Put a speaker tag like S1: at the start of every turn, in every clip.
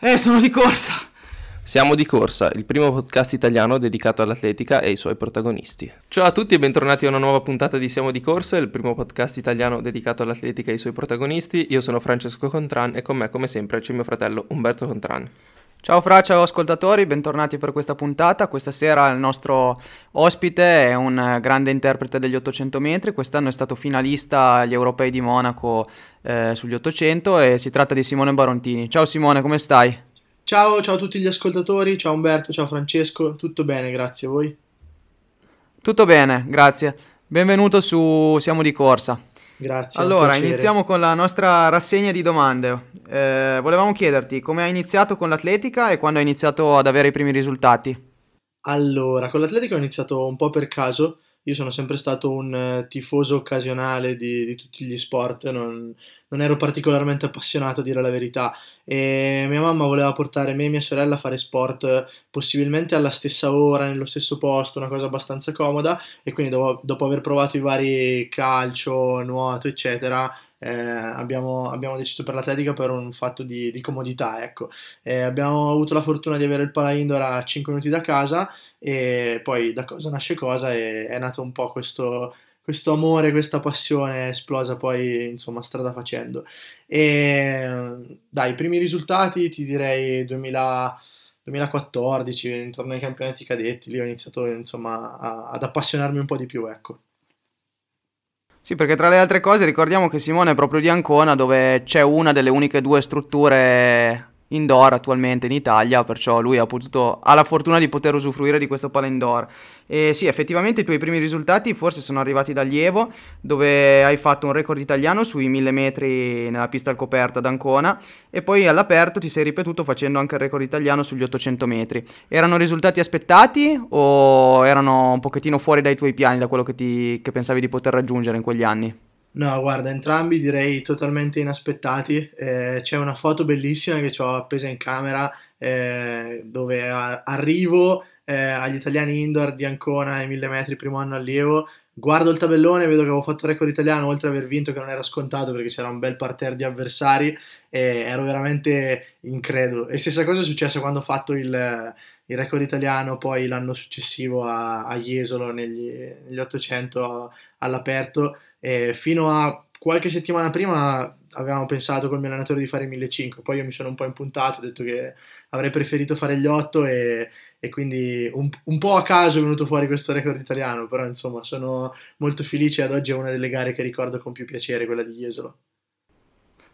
S1: Eh, sono di corsa.
S2: Siamo di corsa, il primo podcast italiano dedicato all'atletica e ai suoi protagonisti. Ciao a tutti e bentornati a una nuova puntata di Siamo di corsa, il primo podcast italiano dedicato all'atletica e ai suoi protagonisti. Io sono Francesco Contran e con me, come sempre, c'è mio fratello Umberto Contran.
S1: Ciao Fra, ciao ascoltatori, bentornati per questa puntata. Questa sera il nostro ospite è un grande interprete degli 800 metri, quest'anno è stato finalista agli europei di Monaco eh, sugli 800 e si tratta di Simone Barontini. Ciao Simone, come stai?
S3: Ciao, ciao a tutti gli ascoltatori, ciao Umberto, ciao Francesco, tutto bene, grazie a voi.
S1: Tutto bene, grazie. Benvenuto su Siamo di Corsa.
S3: Grazie.
S1: Allora, iniziamo con la nostra rassegna di domande. Eh, volevamo chiederti come hai iniziato con l'atletica e quando hai iniziato ad avere i primi risultati.
S3: Allora, con l'atletica ho iniziato un po' per caso. Io sono sempre stato un eh, tifoso occasionale di, di tutti gli sport, non, non, ero particolarmente appassionato a dire la verità. E mia mamma voleva portare me e mia sorella a fare sport possibilmente alla stessa ora, nello stesso posto, una cosa abbastanza comoda. E quindi dopo, dopo aver provato i vari calcio, nuoto, eccetera, eh, abbiamo, abbiamo, deciso per l'atletica per un fatto di, di comodità. Ecco. Eh, abbiamo avuto la fortuna di avere il pala indoor a 5 minuti da casa e poi da cosa nasce cosa e è nato un po' questo, questo amore, questa passione esplosa poi insomma strada facendo. E dai, i primi risultati ti direi 2000. 2014, intorno ai campionati cadetti, lì ho iniziato insomma a, ad appassionarmi un po' di più, ecco.
S1: Sì, perché tra le altre cose ricordiamo che Simone è proprio di Ancona, dove c'è una delle uniche due strutture indoor attualmente in Italia, perciò lui ha, potuto, ha la fortuna di poter usufruire di questo pala indoor. E sì, effettivamente i tuoi primi risultati forse sono arrivati da Lievo, dove hai fatto un record italiano sui 1000 metri nella pista al coperto ad Ancona e poi all'aperto ti sei ripetuto facendo anche il record italiano sugli 800 metri. Erano risultati aspettati o erano un pochettino fuori dai tuoi piani, da quello che, ti, che pensavi di poter raggiungere in quegli anni?
S3: No, guarda, entrambi direi totalmente inaspettati. Eh, c'è una foto bellissima che ho appesa in camera eh, dove a- arrivo eh, agli italiani indoor di Ancona ai 1000 metri, primo anno allievo. Guardo il tabellone, vedo che avevo fatto record italiano, oltre ad aver vinto, che non era scontato perché c'era un bel parterre di avversari, e ero veramente incredulo. E stessa cosa è successa quando ho fatto il, il record italiano, poi l'anno successivo a, a Jesolo negli, negli 800 all'aperto e fino a qualche settimana prima avevamo pensato col mio allenatore di fare 1500, poi io mi sono un po' impuntato, ho detto che avrei preferito fare gli 8 e, e quindi un, un, po' a caso è venuto fuori questo record italiano, però insomma sono molto felice ad oggi è una delle gare che ricordo con più piacere, quella di Jesolo.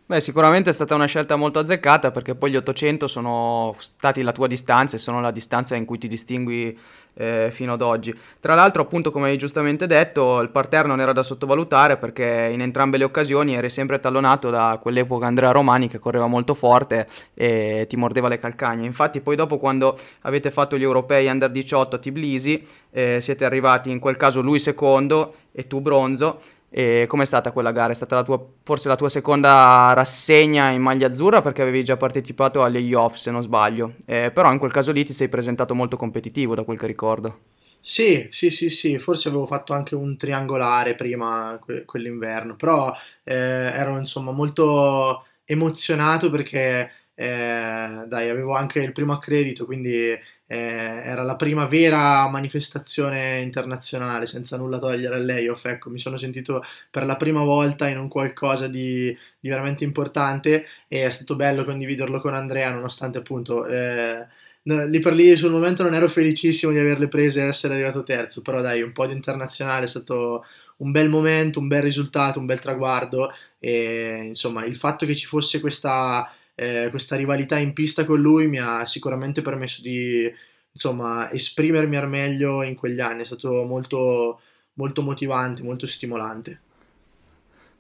S1: Beh, sicuramente è stata una scelta molto azzeccata perché poi gli 800 sono stati la tua distanza e sono la distanza in cui ti distingui eh, fino ad oggi. Tra l'altro, appunto, come hai giustamente detto, il parterre non era da sottovalutare perché in entrambe le occasioni eri sempre tallonato da quell'epoca Andrea Romani che correva molto forte e ti mordeva le calcagne. Infatti, poi dopo quando avete fatto gli europei under 18 a Tbilisi, eh, siete arrivati in quel caso lui secondo e tu bronzo e com'è stata quella gara? È stata la tua, forse la tua seconda rassegna in maglia azzurra perché avevi già partecipato agli off se non sbaglio, eh, però in quel caso lì ti sei presentato molto competitivo da quel che ricordo.
S3: Sì, sì, sì, sì, forse avevo fatto anche un triangolare prima que- quell'inverno, però eh, ero insomma molto emozionato perché eh, dai, avevo anche il primo accredito, quindi eh, era la prima vera manifestazione internazionale, senza nulla togliere al layoff. Ecco, mi sono sentito per la prima volta in un qualcosa di, di veramente importante e è stato bello condividerlo con Andrea, nonostante appunto. Eh, lì per lì sul momento non ero felicissimo di averle prese e essere arrivato terzo, però dai, un po' di internazionale è stato un bel momento, un bel risultato, un bel traguardo e insomma il fatto che ci fosse questa eh, questa rivalità in pista con lui mi ha sicuramente permesso di insomma, esprimermi al meglio in quegli anni, è stato molto, molto motivante, molto stimolante.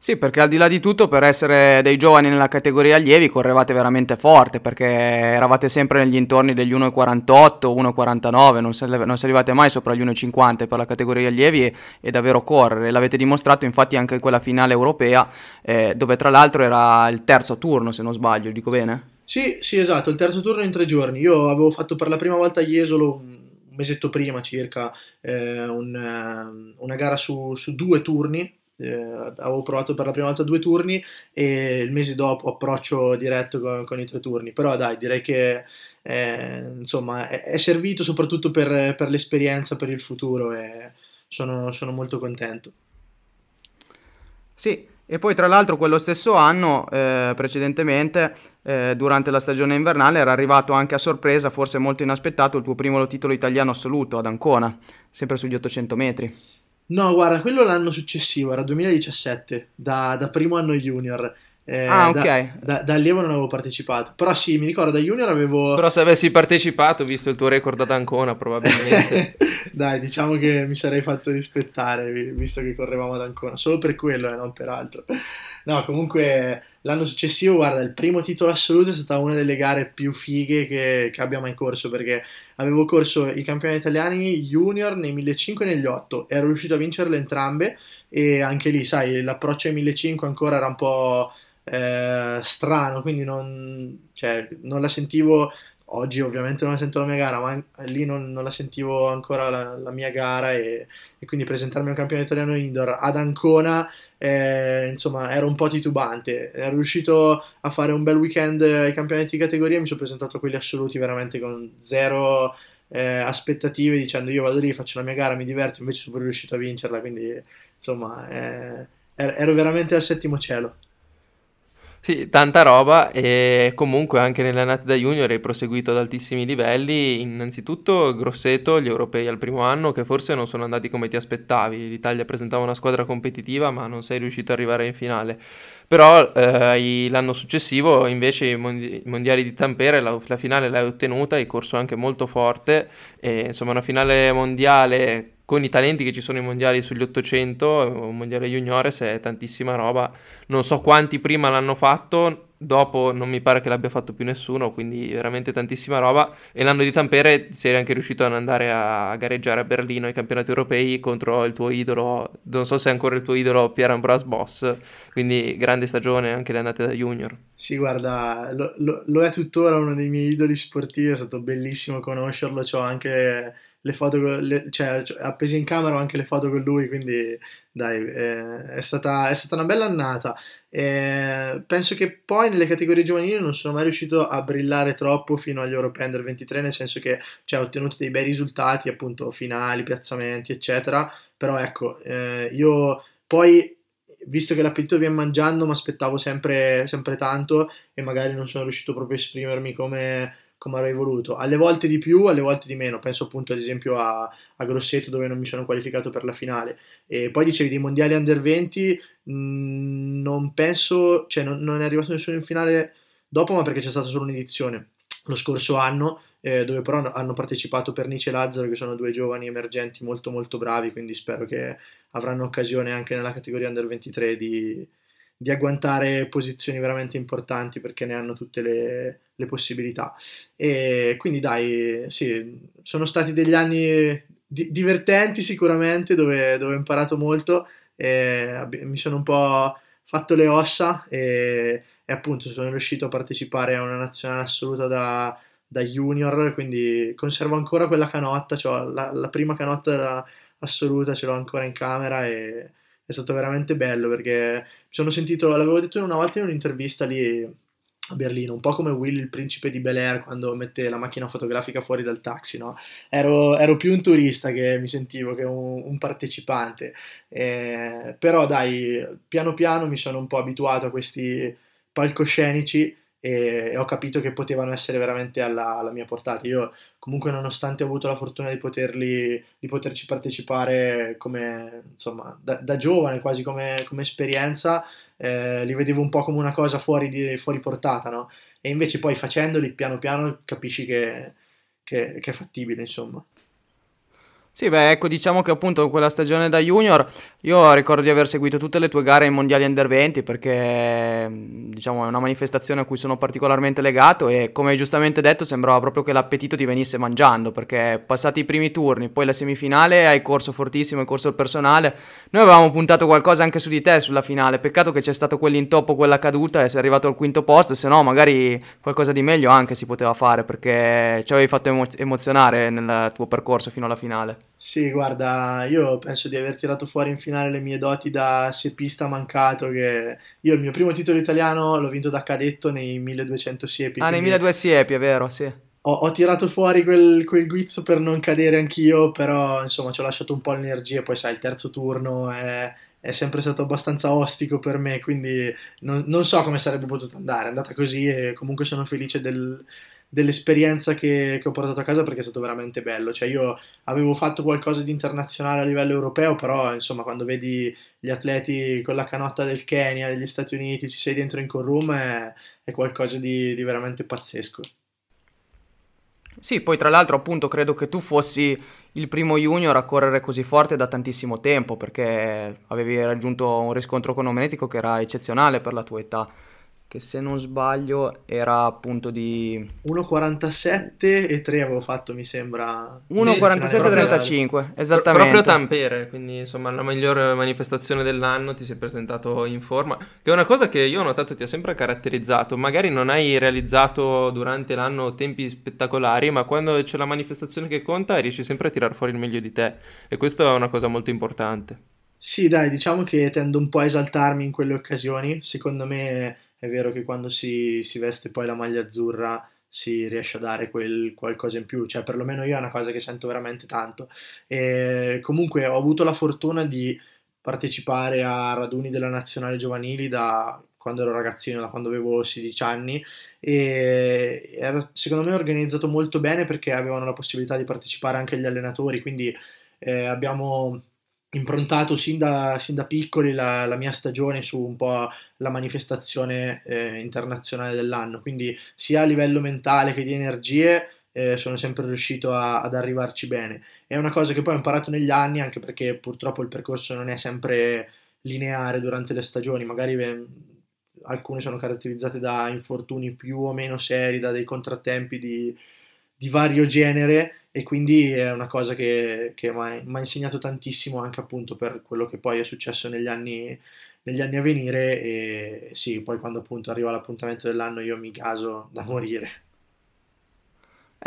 S1: Sì, perché al di là di tutto, per essere dei giovani nella categoria allievi, correvate veramente forte, perché eravate sempre negli intorni degli 1,48, 1,49, non, si, non si arrivate mai sopra gli 1,50 per la categoria allievi e, e, davvero correre. L'avete dimostrato infatti anche in quella finale europea, eh, dove tra l'altro era il terzo turno, se non sbaglio, dico bene?
S3: Sì, sì, esatto, il terzo turno in tre giorni. Io avevo fatto per la prima volta a Jesolo un mesetto prima circa eh, un, eh, una gara su, su due turni eh, avevo provato per la prima volta due turni e il mese dopo approccio diretto con, con i tre turni però dai direi che eh, insomma è, è, servito soprattutto per, per, l'esperienza per il futuro e sono, sono molto contento
S1: sì e poi tra l'altro quello stesso anno, eh, precedentemente, eh, durante la stagione invernale, era arrivato anche a sorpresa, forse molto inaspettato, il tuo primo titolo italiano assoluto ad Ancona, sempre sugli 800 metri.
S3: No, guarda, quello l'anno successivo, era 2017, da, da primo anno junior.
S1: Eh, ah,
S3: ok. Da, da, da, allievo non avevo partecipato. Però sì, mi ricordo da junior avevo.
S2: Però se avessi partecipato, visto il tuo record ad Ancona, probabilmente.
S3: Dai, diciamo che mi sarei fatto rispettare, visto che correvamo ad Ancona. Solo per quello e non per altro. No, comunque l'anno successivo, guarda, il primo titolo assoluto è stata una delle gare più fighe che, che abbia mai corso perché avevo corso i campioni italiani junior nei 1500 e negli 8 ero riuscito a vincerle entrambe e anche lì, sai, l'approccio ai 1500 ancora era un po' eh, strano, quindi non, cioè, non la sentivo oggi ovviamente non la sento la mia gara, ma lì non, non la sentivo ancora la, la mia gara e, e, quindi presentarmi al campione italiano indoor ad Ancona eh, insomma ero un po' titubante, ero riuscito a fare un bel weekend ai campionati di categoria, mi sono presentato a quelli assoluti veramente con zero eh, aspettative dicendo io vado lì, faccio la mia gara, mi diverto, invece sono riuscito a vincerla, quindi insomma eh, ero veramente al settimo cielo.
S2: Sì, tanta roba e comunque anche nelle annate da junior hai proseguito ad altissimi livelli, innanzitutto Grosseto, gli europei al primo anno che forse non sono andati come ti aspettavi, l'Italia presentava una squadra competitiva ma non sei riuscito ad arrivare in finale, però eh, l'anno successivo invece i, mondi- mondiali di Tampere la, la finale l'hai ottenuta, hai corso anche molto forte, e, insomma una finale mondiale con i talenti che ci sono ai mondiali sugli 800, un mondiale juniores è tantissima roba. Non so quanti prima l'hanno fatto, dopo non mi pare che l'abbia fatto più nessuno, quindi veramente tantissima roba. E l'anno di Tampere sei anche riuscito ad andare a gareggiare a Berlino ai campionati europei contro il tuo idolo, non so se è ancora il tuo idolo Pierre Ambroise Boss, quindi grande stagione anche le andate da junior.
S3: Sì, guarda, lo, lo, lo è tuttora uno dei miei idoli sportivi, è stato bellissimo conoscerlo, ho anche le foto, le, cioè appesi in camera ho anche le foto con lui, quindi dai, eh, è, stata, è, stata, una bella annata. Eh, penso che poi nelle categorie giovanili non sono mai riuscito a brillare troppo fino agli European Under 23, nel senso che cioè, ho ottenuto dei bei risultati, appunto finali, piazzamenti, eccetera. Però ecco, eh, io poi visto che l'appetito viene mangiando, mi aspettavo sempre, sempre tanto e magari non sono riuscito proprio a esprimermi come come avrei voluto. Alle volte di più, alle volte di meno. Penso appunto ad esempio a, a Grosseto dove non mi sono qualificato per la finale. E poi dicevi dei mondiali under 20, mh, mm, non penso, cioè non, non, è arrivato nessuno in finale dopo, ma perché c'è stata solo un'edizione lo scorso anno, eh, dove però hanno partecipato Pernice e Lazzaro, che sono due giovani emergenti molto molto bravi, quindi spero che avranno occasione anche nella categoria under 23 di, di agguantare posizioni veramente importanti perché ne hanno tutte le, le possibilità. E quindi dai, sì, sono stati degli anni di- divertenti sicuramente dove, dove, ho imparato molto, e mi sono un po' fatto le ossa e, e, appunto sono riuscito a partecipare a una nazionale assoluta da, da junior, quindi conservo ancora quella canotta, cioè la, la prima canotta assoluta ce l'ho ancora in camera e è stato veramente bello perché mi sono sentito, l'avevo detto una volta in un'intervista lì a Berlino, un po' come Will il principe di Bel Air quando mette la macchina fotografica fuori dal taxi, no? ero, ero, più un turista che mi sentivo che un, un partecipante, eh, però dai, piano piano mi sono un po' abituato a questi palcoscenici e, ho capito che potevano essere veramente alla, alla, mia portata. Io comunque nonostante ho avuto la fortuna di, poterli, di poterci partecipare come, insomma, da, da giovane, quasi come, come esperienza, eh, li vedevo un po' come una cosa fuori, di, fuori portata, no? E invece poi facendoli piano piano capisci che, che, che è fattibile, insomma.
S1: Sì, beh, ecco, diciamo che appunto quella stagione da junior io ricordo di aver seguito tutte le tue gare ai mondiali under 20 perché diciamo è una manifestazione a cui sono particolarmente legato e come hai giustamente detto sembrava proprio che l'appetito ti venisse mangiando perché passati i primi turni, poi la semifinale hai corso fortissimo, hai corso il personale. Noi avevamo puntato qualcosa anche su di te sulla finale, peccato che c'è stato quell'intoppo, quella caduta e sei arrivato al quinto posto, se no magari qualcosa di meglio anche si poteva fare perché ci avevi fatto emo- emozionare nel tuo percorso fino alla finale.
S3: Sì, guarda, io penso di aver tirato fuori in finale le mie doti da sepista mancato, che io il mio primo titolo italiano l'ho vinto da cadetto nei 1200 siepi.
S1: Ah, nei 1200 siepi, è vero, sì.
S3: Ho, ho tirato fuori quel, quel, guizzo per non cadere anch'io, però insomma ci ho lasciato un po' l'energia, poi sai, il terzo turno è, è sempre stato abbastanza ostico per me, quindi non, non so come sarebbe potuto andare, è andata così e comunque sono felice del dell'esperienza che, che, ho portato a casa perché è stato veramente bello. Cioè, io avevo fatto qualcosa di internazionale a livello europeo, però insomma, quando vedi gli atleti con la canotta del Kenya, degli Stati Uniti, ci sei dentro in Corum, è, è qualcosa di, di veramente pazzesco.
S1: Sì, poi tra l'altro appunto credo che tu fossi il primo junior a correre così forte da tantissimo tempo perché avevi raggiunto un riscontro econometrico che era eccezionale per la tua età che se non sbaglio era appunto di
S3: 1,47 e 3 avevo fatto mi sembra.
S1: 1,47,35 esattamente.
S2: Proprio Tampere quindi insomma la migliore manifestazione dell'anno ti sei presentato in forma che è una cosa che io ho notato ti ha sempre caratterizzato. Magari non hai realizzato durante l'anno tempi spettacolari ma quando c'è la manifestazione che conta riesci sempre a tirare fuori il meglio di te. E questa è una cosa molto importante.
S3: Sì dai diciamo che tendo un po' a esaltarmi in quelle occasioni. Secondo me è vero che quando si, si veste poi la maglia azzurra si riesce a dare quel qualcosa in più, cioè perlomeno io è una cosa che sento veramente tanto. E comunque ho avuto la fortuna di partecipare a raduni della nazionale giovanili da quando ero ragazzino, da quando avevo 16 anni e era secondo me organizzato molto bene perché avevano la possibilità di partecipare anche gli allenatori, quindi eh, abbiamo improntato sin da, sin da piccoli la, la, mia stagione su un po' la manifestazione eh, internazionale dell'anno, quindi sia a livello mentale che di energie eh, sono sempre riuscito a, ad arrivarci bene. È una cosa che poi ho imparato negli anni, anche perché purtroppo il percorso non è sempre lineare durante le stagioni, magari eh, alcune sono caratterizzate da infortuni più o meno seri, da dei contrattempi di, di vario genere e quindi è una cosa che, che mi ha insegnato tantissimo anche appunto per quello che poi è successo negli anni, negli anni a venire e sì, poi quando appunto arriva l'appuntamento dell'anno io mi caso da morire.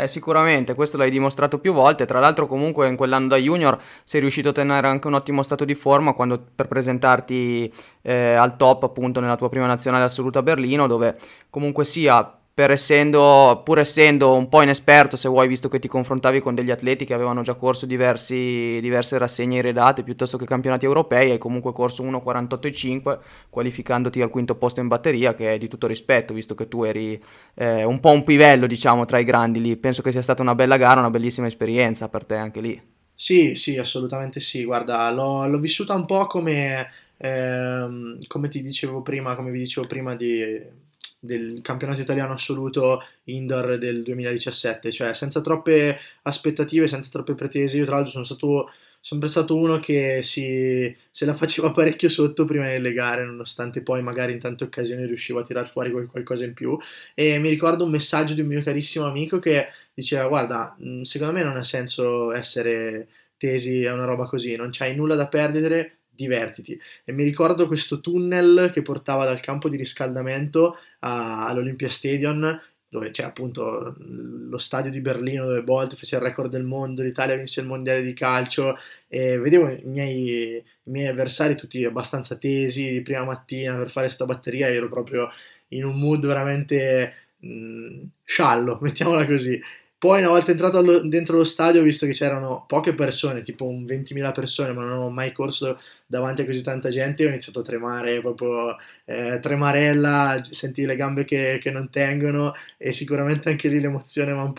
S1: Eh, sicuramente, questo l'hai dimostrato più volte. Tra l'altro, comunque, in quell'anno da junior sei riuscito a tenere anche un ottimo stato di forma quando, per presentarti eh, al top, appunto, nella tua prima nazionale assoluta a Berlino, dove comunque sia per essendo, pur essendo un po' inesperto, se vuoi, visto che ti confrontavi con degli atleti che avevano già corso diversi, diverse rassegne iredate piuttosto che campionati europei, hai comunque corso 1.48.5, qualificandoti al quinto posto in batteria, che è di tutto rispetto, visto che tu eri eh, un po' un pivello, diciamo, tra i grandi lì. Penso che sia stata una bella gara, una bellissima esperienza per te anche lì.
S3: Sì, sì, assolutamente sì. Guarda, l'ho, l'ho vissuta un po' come, ehm, come ti dicevo prima, come vi dicevo prima di del campionato italiano assoluto indoor del 2017, cioè senza troppe aspettative, senza troppe pretese. Io tra l'altro sono stato sempre stato uno che si, se la faceva parecchio sotto prima delle gare, nonostante poi magari in tante occasioni riuscivo a tirar fuori qualcosa in più. E mi ricordo un messaggio di un mio carissimo amico che diceva: Guarda, secondo me non ha senso essere tesi a una roba così, non c'hai nulla da perdere, divertiti. E mi ricordo questo tunnel che portava dal campo di riscaldamento a, all'Olympia Stadium, dove c'è appunto lo stadio di Berlino dove Bolt fece il record del mondo, l'Italia vinse il mondiale di calcio e vedevo i miei, i miei avversari tutti abbastanza tesi di prima mattina per fare sta batteria, ero proprio in un mood veramente mh, sciallo, mettiamola così. Poi una volta entrato allo, dentro lo stadio ho visto che c'erano poche persone, tipo un 20.000 persone, ma non ho mai corso davanti a così tanta gente, ho iniziato a tremare, proprio eh, tremarella, senti le gambe che, che, non tengono e sicuramente anche lì l'emozione mi ha un,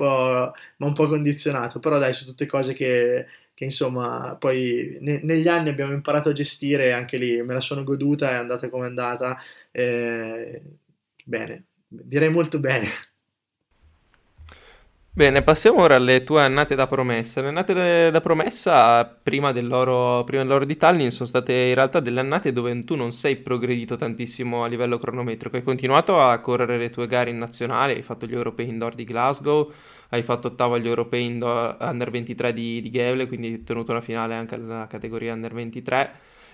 S3: un, po' condizionato, però dai, sono tutte cose che, che insomma poi ne, negli anni abbiamo imparato a gestire, anche lì me la sono goduta, è andata come è andata, eh, bene, direi molto bene.
S2: Bene, passiamo ora alle tue annate da promessa. Le annate da promessa, prima dell'oro, prima dell'oro di Tallinn, sono state in realtà delle annate dove tu non sei progredito tantissimo a livello cronometrico. Hai continuato a correre le tue gare in nazionale, hai fatto gli europei indoor di Glasgow, hai fatto ottavo agli europei indoor, under 23 di, di Gevle, quindi hai ottenuto la finale anche nella categoria under 23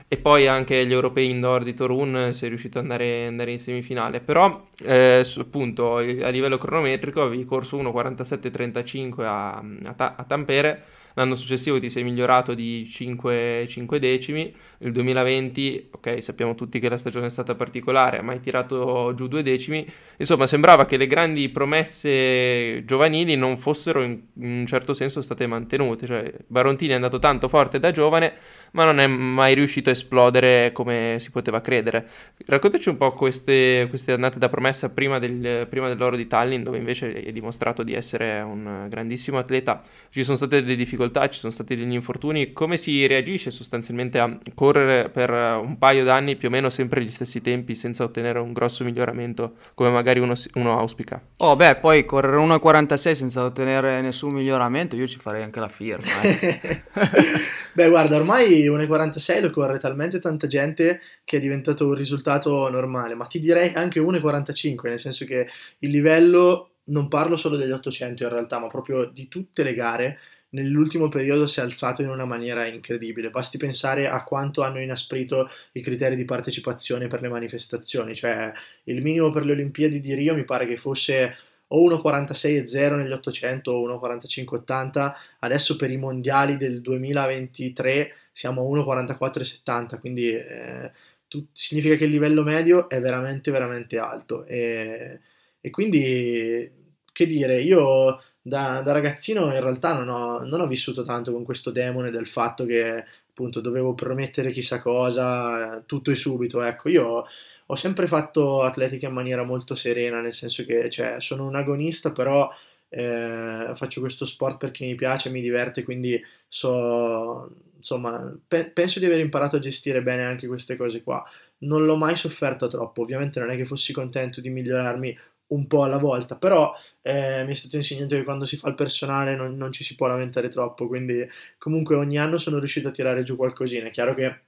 S2: e poi anche gli europei indoor di Torun sei riuscito ad andare, andare in semifinale però eh, appunto a livello cronometrico avevi corso 1.47.35 a, a, a Tampere L'anno successivo ti sei migliorato di 5, 5 decimi, nel 2020, ok, sappiamo tutti che la stagione è stata particolare, ma hai tirato giù due decimi. Insomma, sembrava che le grandi promesse giovanili non fossero in, in un certo senso state mantenute. Cioè, Barontini è andato tanto forte da giovane, ma non è mai riuscito a esplodere come si poteva credere. Raccontaci un po' queste, queste annate da promessa prima, del, prima dell'oro di Tallinn, dove invece hai dimostrato di essere un grandissimo atleta. Ci sono state delle difficoltà difficoltà, ci sono stati degli infortuni, come si reagisce sostanzialmente a correre per un paio d'anni più o meno sempre gli stessi tempi senza ottenere un grosso miglioramento come magari uno, uno auspica?
S1: Oh beh, poi correre 1,46 senza ottenere nessun miglioramento, io ci farei anche la firma. Eh.
S3: beh guarda, ormai 1,46 lo corre talmente tanta gente che è diventato un risultato normale, ma ti direi anche 1,45, nel senso che il livello non parlo solo degli 800 in realtà, ma proprio di tutte le gare nell'ultimo periodo si è alzato in una maniera incredibile. Basti pensare a quanto hanno inasprito i criteri di partecipazione per le manifestazioni, cioè il minimo per le Olimpiadi di Rio mi pare che fosse o 1,46,0 negli 800 o 1,45,80, adesso per i mondiali del 2023 siamo a 1,44,70, quindi eh, tu, significa che il livello medio è veramente veramente alto e, e quindi che dire, io da, da ragazzino in realtà non ho, non ho, vissuto tanto con questo demone del fatto che appunto dovevo promettere chissà cosa tutto e subito. Ecco, io ho sempre fatto atletica in maniera molto serena, nel senso che cioè, sono un agonista, però eh, faccio questo sport perché mi piace, mi diverte, quindi so, insomma, pe- penso di aver imparato a gestire bene anche queste cose qua. Non l'ho mai sofferto troppo, ovviamente non è che fossi contento di migliorarmi un po' alla volta, però eh, mi è stato insegnato che quando si fa il personale non, non, ci si può lamentare troppo, quindi comunque ogni anno sono riuscito a tirare giù qualcosina, è chiaro che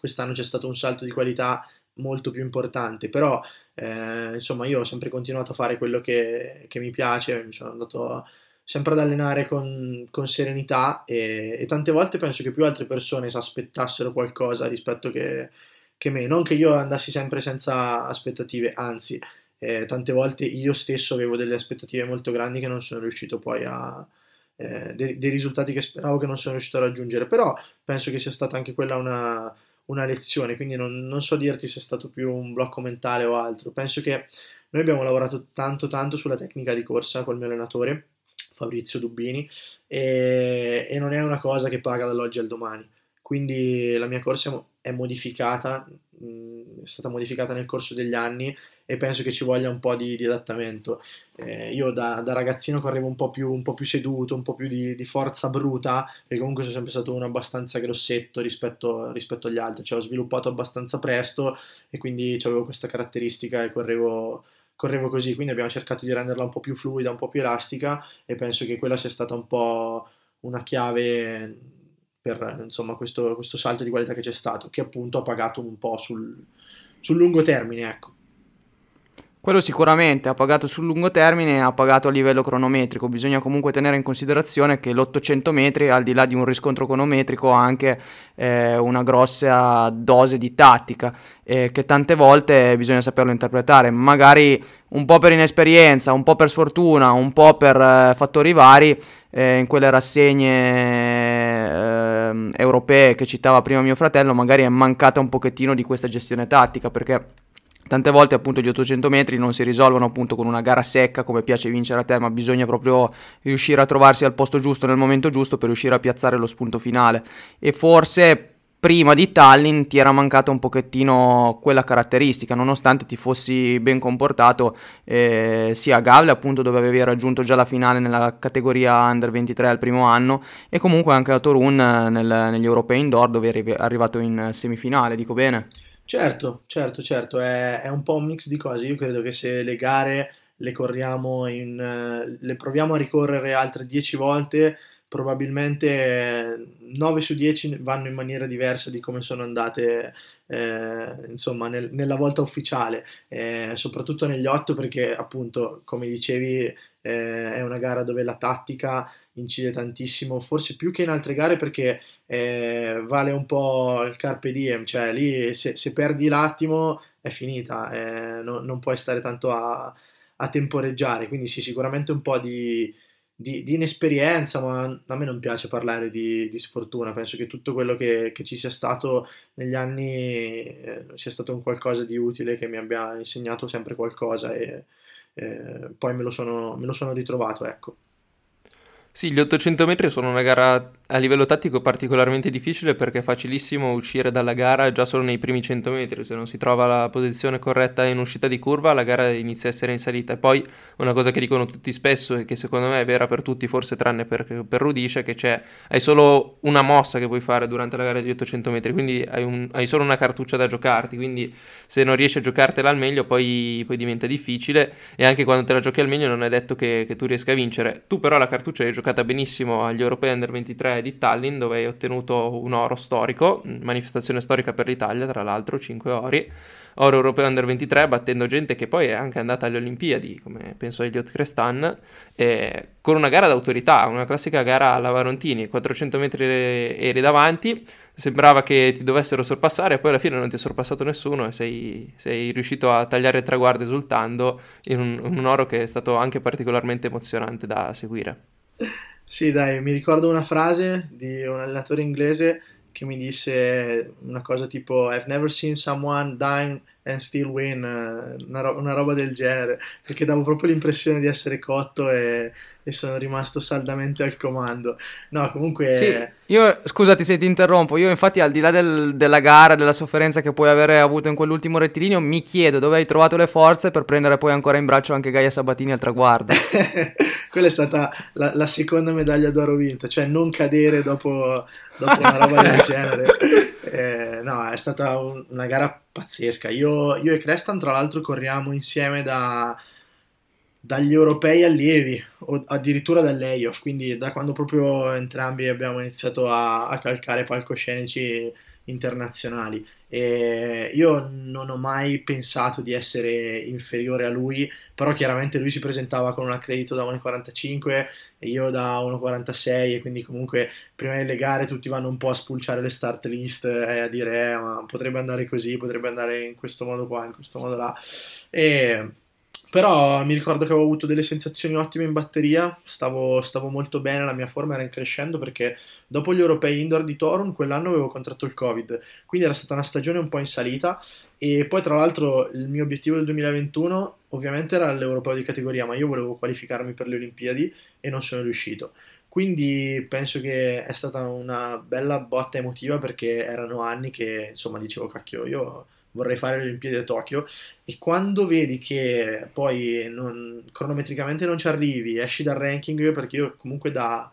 S3: quest'anno c'è stato un salto di qualità molto più importante, però eh, insomma io ho sempre continuato a fare quello che, che, mi piace, mi sono andato sempre ad allenare con, con serenità e, e, tante volte penso che più altre persone si aspettassero qualcosa rispetto che, che me, non che io andassi sempre senza aspettative, anzi eh, tante volte io stesso avevo delle aspettative molto grandi che non sono riuscito poi a... Eh, dei, dei, risultati che speravo che non sono riuscito a raggiungere, però penso che sia stata anche quella una, una lezione, quindi non, non, so dirti se è stato più un blocco mentale o altro. Penso che noi abbiamo lavorato tanto tanto sulla tecnica di corsa col mio allenatore, Fabrizio Dubbini, e, e non è una cosa che paga dall'oggi al domani. Quindi la mia corsa è modificata, è stata modificata nel corso degli anni e penso che ci voglia un po' di, di adattamento. Eh, io da, da, ragazzino correvo un po' più, un po più seduto, un po' più di, di, forza bruta, perché comunque sono sempre stato uno abbastanza grossetto rispetto, rispetto agli altri, cioè ho sviluppato abbastanza presto e quindi avevo questa caratteristica e correvo, correvo così, quindi abbiamo cercato di renderla un po' più fluida, un po' più elastica e penso che quella sia stata un po' una chiave per insomma, questo, questo salto di qualità che c'è stato, che appunto ha pagato un po' sul, sul lungo termine, ecco.
S1: Quello sicuramente ha pagato sul lungo termine e ha pagato a livello cronometrico. Bisogna comunque tenere in considerazione che l'800 metri, al di là di un riscontro cronometrico, ha anche eh, una grossa dose di tattica eh, che tante volte bisogna saperlo interpretare. Magari un po' per inesperienza, un po' per sfortuna, un po' per eh, fattori vari, eh, in quelle rassegne ehm, europee che citava prima mio fratello, magari è mancata un pochettino di questa gestione tattica perché Tante volte appunto gli 800 metri non si risolvono appunto con una gara secca come piace vincere a te, ma bisogna proprio riuscire a trovarsi al posto giusto nel momento giusto per riuscire a piazzare lo spunto finale. E forse prima di Tallinn ti era mancata un pochettino quella caratteristica, nonostante ti fossi ben comportato eh, sia a Gavle, appunto dove avevi raggiunto già la finale nella categoria Under 23 al primo anno, e comunque anche a Torun nel, negli Europei Indoor dove eri arrivato in semifinale, dico bene?
S3: Certo, certo, certo, è, è, un po' un mix di cose. Io credo che se le gare le corriamo in, le proviamo a ricorrere altre 10 volte, probabilmente 9 su 10 vanno in maniera diversa di come sono andate eh, insomma nel, nella volta ufficiale, eh, soprattutto negli 8 perché appunto come dicevi eh, è una gara dove la tattica incide tantissimo, forse più che in altre gare perché eh, vale un po' il carpe diem, cioè lì se, se perdi l'attimo è finita, eh, no, non puoi stare tanto a, a, temporeggiare, quindi sì, sicuramente un po' di, di, di, inesperienza, ma a me non piace parlare di, di sfortuna, penso che tutto quello che, che, ci sia stato negli anni eh, sia stato un qualcosa di utile che mi abbia insegnato sempre qualcosa e eh, poi me lo, sono, me lo sono ritrovato, ecco.
S2: Sì, gli 800 metri sono una gara a livello tattico particolarmente difficile perché è facilissimo uscire dalla gara già solo nei primi 100 metri, se non si trova la posizione corretta in uscita di curva la gara inizia a essere in salita. E poi una cosa che dicono tutti spesso e che secondo me è vera per tutti, forse tranne per, per Rudisce, che c'è, hai solo una mossa che puoi fare durante la gara di 800 metri, quindi hai, un, hai solo una cartuccia da giocarti, quindi se non riesci a giocartela al meglio poi, poi, diventa difficile e anche quando te la giochi al meglio non è detto che, che tu riesca a vincere, tu però la cartuccia l'hai giocata benissimo agli europei under 23 di Tallinn dove hai ottenuto un oro storico, manifestazione storica per l'Italia tra l'altro, 5 ori, oro europeo under 23 battendo gente che poi è anche andata alle Olimpiadi come penso Elliot Crestan eh, con una gara d'autorità, una classica gara alla Varontini, 400 metri eri davanti, sembrava che ti dovessero sorpassare poi alla fine non ti ha sorpassato nessuno e sei, sei riuscito a tagliare il traguardo esultando in un, un oro che è stato anche particolarmente emozionante da seguire.
S3: Sì, dai, mi ricordo una frase di un allenatore inglese che mi disse una cosa tipo I've never seen someone dying and still win, eh, una, ro- una roba del genere, perché davo proprio l'impressione di essere cotto e, e sono rimasto saldamente al comando. No, comunque...
S1: Sì, io, scusati se ti interrompo, io infatti al di là del, della gara, della sofferenza che puoi avere avuto in quell'ultimo rettilineo, mi chiedo dove hai trovato le forze per prendere poi ancora in braccio anche Gaia Sabatini al traguardo.
S3: Quella è stata la, la, seconda medaglia d'oro vinta, cioè non cadere dopo, dopo una roba del genere. Eh, no, è stata un, una gara pazzesca. Io, io e Crestan, tra l'altro, corriamo insieme da dagli europei allievi o addirittura dall'EIOF, quindi da quando proprio entrambi abbiamo iniziato a, a calcare palcoscenici internazionali. E io non ho mai pensato di essere inferiore a lui, però chiaramente lui si presentava con un accredito da 1,45 e io da 1,46 e quindi comunque prima delle gare tutti vanno un po' a spulciare le start list e a dire eh, ma potrebbe andare così, potrebbe andare in questo modo qua, in questo modo là. E però mi ricordo che avevo avuto delle sensazioni ottime in batteria, stavo, stavo, molto bene, la mia forma era in crescendo perché dopo gli europei indoor di Torun quell'anno avevo contratto il Covid, quindi era stata una stagione un po' in salita e poi tra l'altro il mio obiettivo del 2021 ovviamente era l'europeo di categoria, ma io volevo qualificarmi per le Olimpiadi e non sono riuscito. Quindi penso che è stata una bella botta emotiva perché erano anni che insomma dicevo cacchio io vorrei fare le Olimpiadi a Tokyo e quando vedi che poi non, cronometricamente non ci arrivi, esci dal ranking perché io comunque da,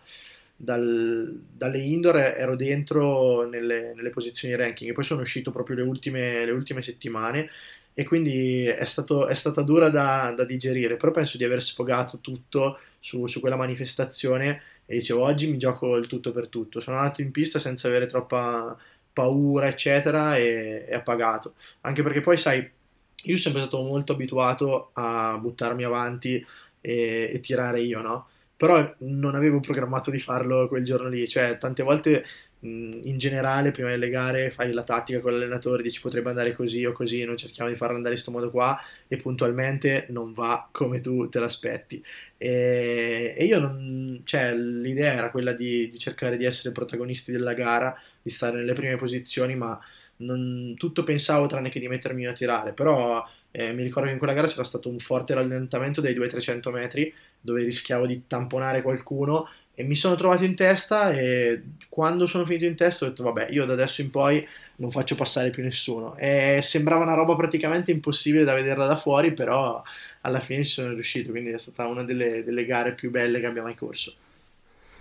S3: dal, dalle indoor ero dentro nelle, nelle, posizioni ranking e poi sono uscito proprio le ultime, le ultime settimane e quindi è, stato, è stata dura da, da, digerire, però penso di aver sfogato tutto su, su quella manifestazione e dicevo oggi mi gioco il tutto per tutto, sono andato in pista senza avere troppa paura, eccetera, e, e ha pagato. Anche perché poi, sai, io sono sempre stato molto abituato a buttarmi avanti e, e tirare io, no? Però non avevo programmato di farlo quel giorno lì, cioè tante volte in generale prima delle gare fai la tattica con l'allenatore, dici potrebbe andare così o così, noi cerchiamo di farlo andare in questo modo qua e puntualmente non va come tu te l'aspetti. E, e io non, cioè l'idea era quella di, di, cercare di essere protagonisti della gara, di stare nelle prime posizioni, ma non, tutto pensavo tranne che di mettermi a tirare, però eh, mi ricordo che in quella gara c'era stato un forte rallentamento dei 200-300 metri dove rischiavo di tamponare qualcuno e mi sono trovato in testa e quando sono finito in testa ho detto vabbè io da adesso in poi non faccio passare più nessuno e sembrava una roba praticamente impossibile da vederla da fuori però alla fine ci sono riuscito quindi è stata una delle, delle gare più belle che abbia mai corso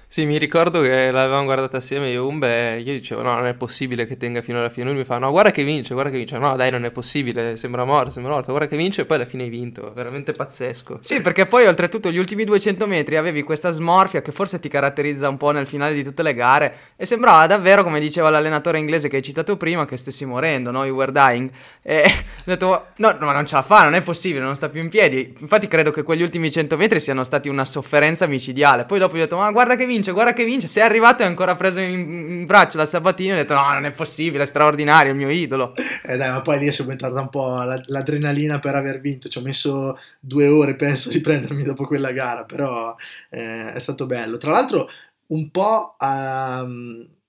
S2: Sì, mi ricordo che l'avevamo guardata assieme io e Umbe, io dicevo no, non è possibile che tenga fino alla fine, lui mi fa no, guarda che vince, guarda che vince, no dai non è possibile, sembra morto, sembra morto, guarda che vince e poi alla fine hai vinto, veramente pazzesco.
S1: Sì, perché poi oltretutto gli ultimi 200 metri avevi questa smorfia che forse ti caratterizza un po' nel finale di tutte le gare e sembrava davvero, come diceva l'allenatore inglese che hai citato prima, che stessi morendo, no? You were dying. E ho detto no, no, non ce la fa, non è possibile, non sta più in piedi. Infatti credo che quegli ultimi 100 metri siano stati una sofferenza micidiale. Poi dopo gli ho detto ma guarda che vince vince, guarda che vince. Sei arrivato e hai ancora preso in, in braccio la Sabatini. Ho detto: No, non è possibile, è straordinario, il mio idolo.
S3: Eh dai, ma poi lì è subentrata un po' l'adrenalina per aver vinto. Ci ho messo due ore, penso, di prendermi dopo quella gara. Però eh, è stato bello. Tra l'altro, un po' a.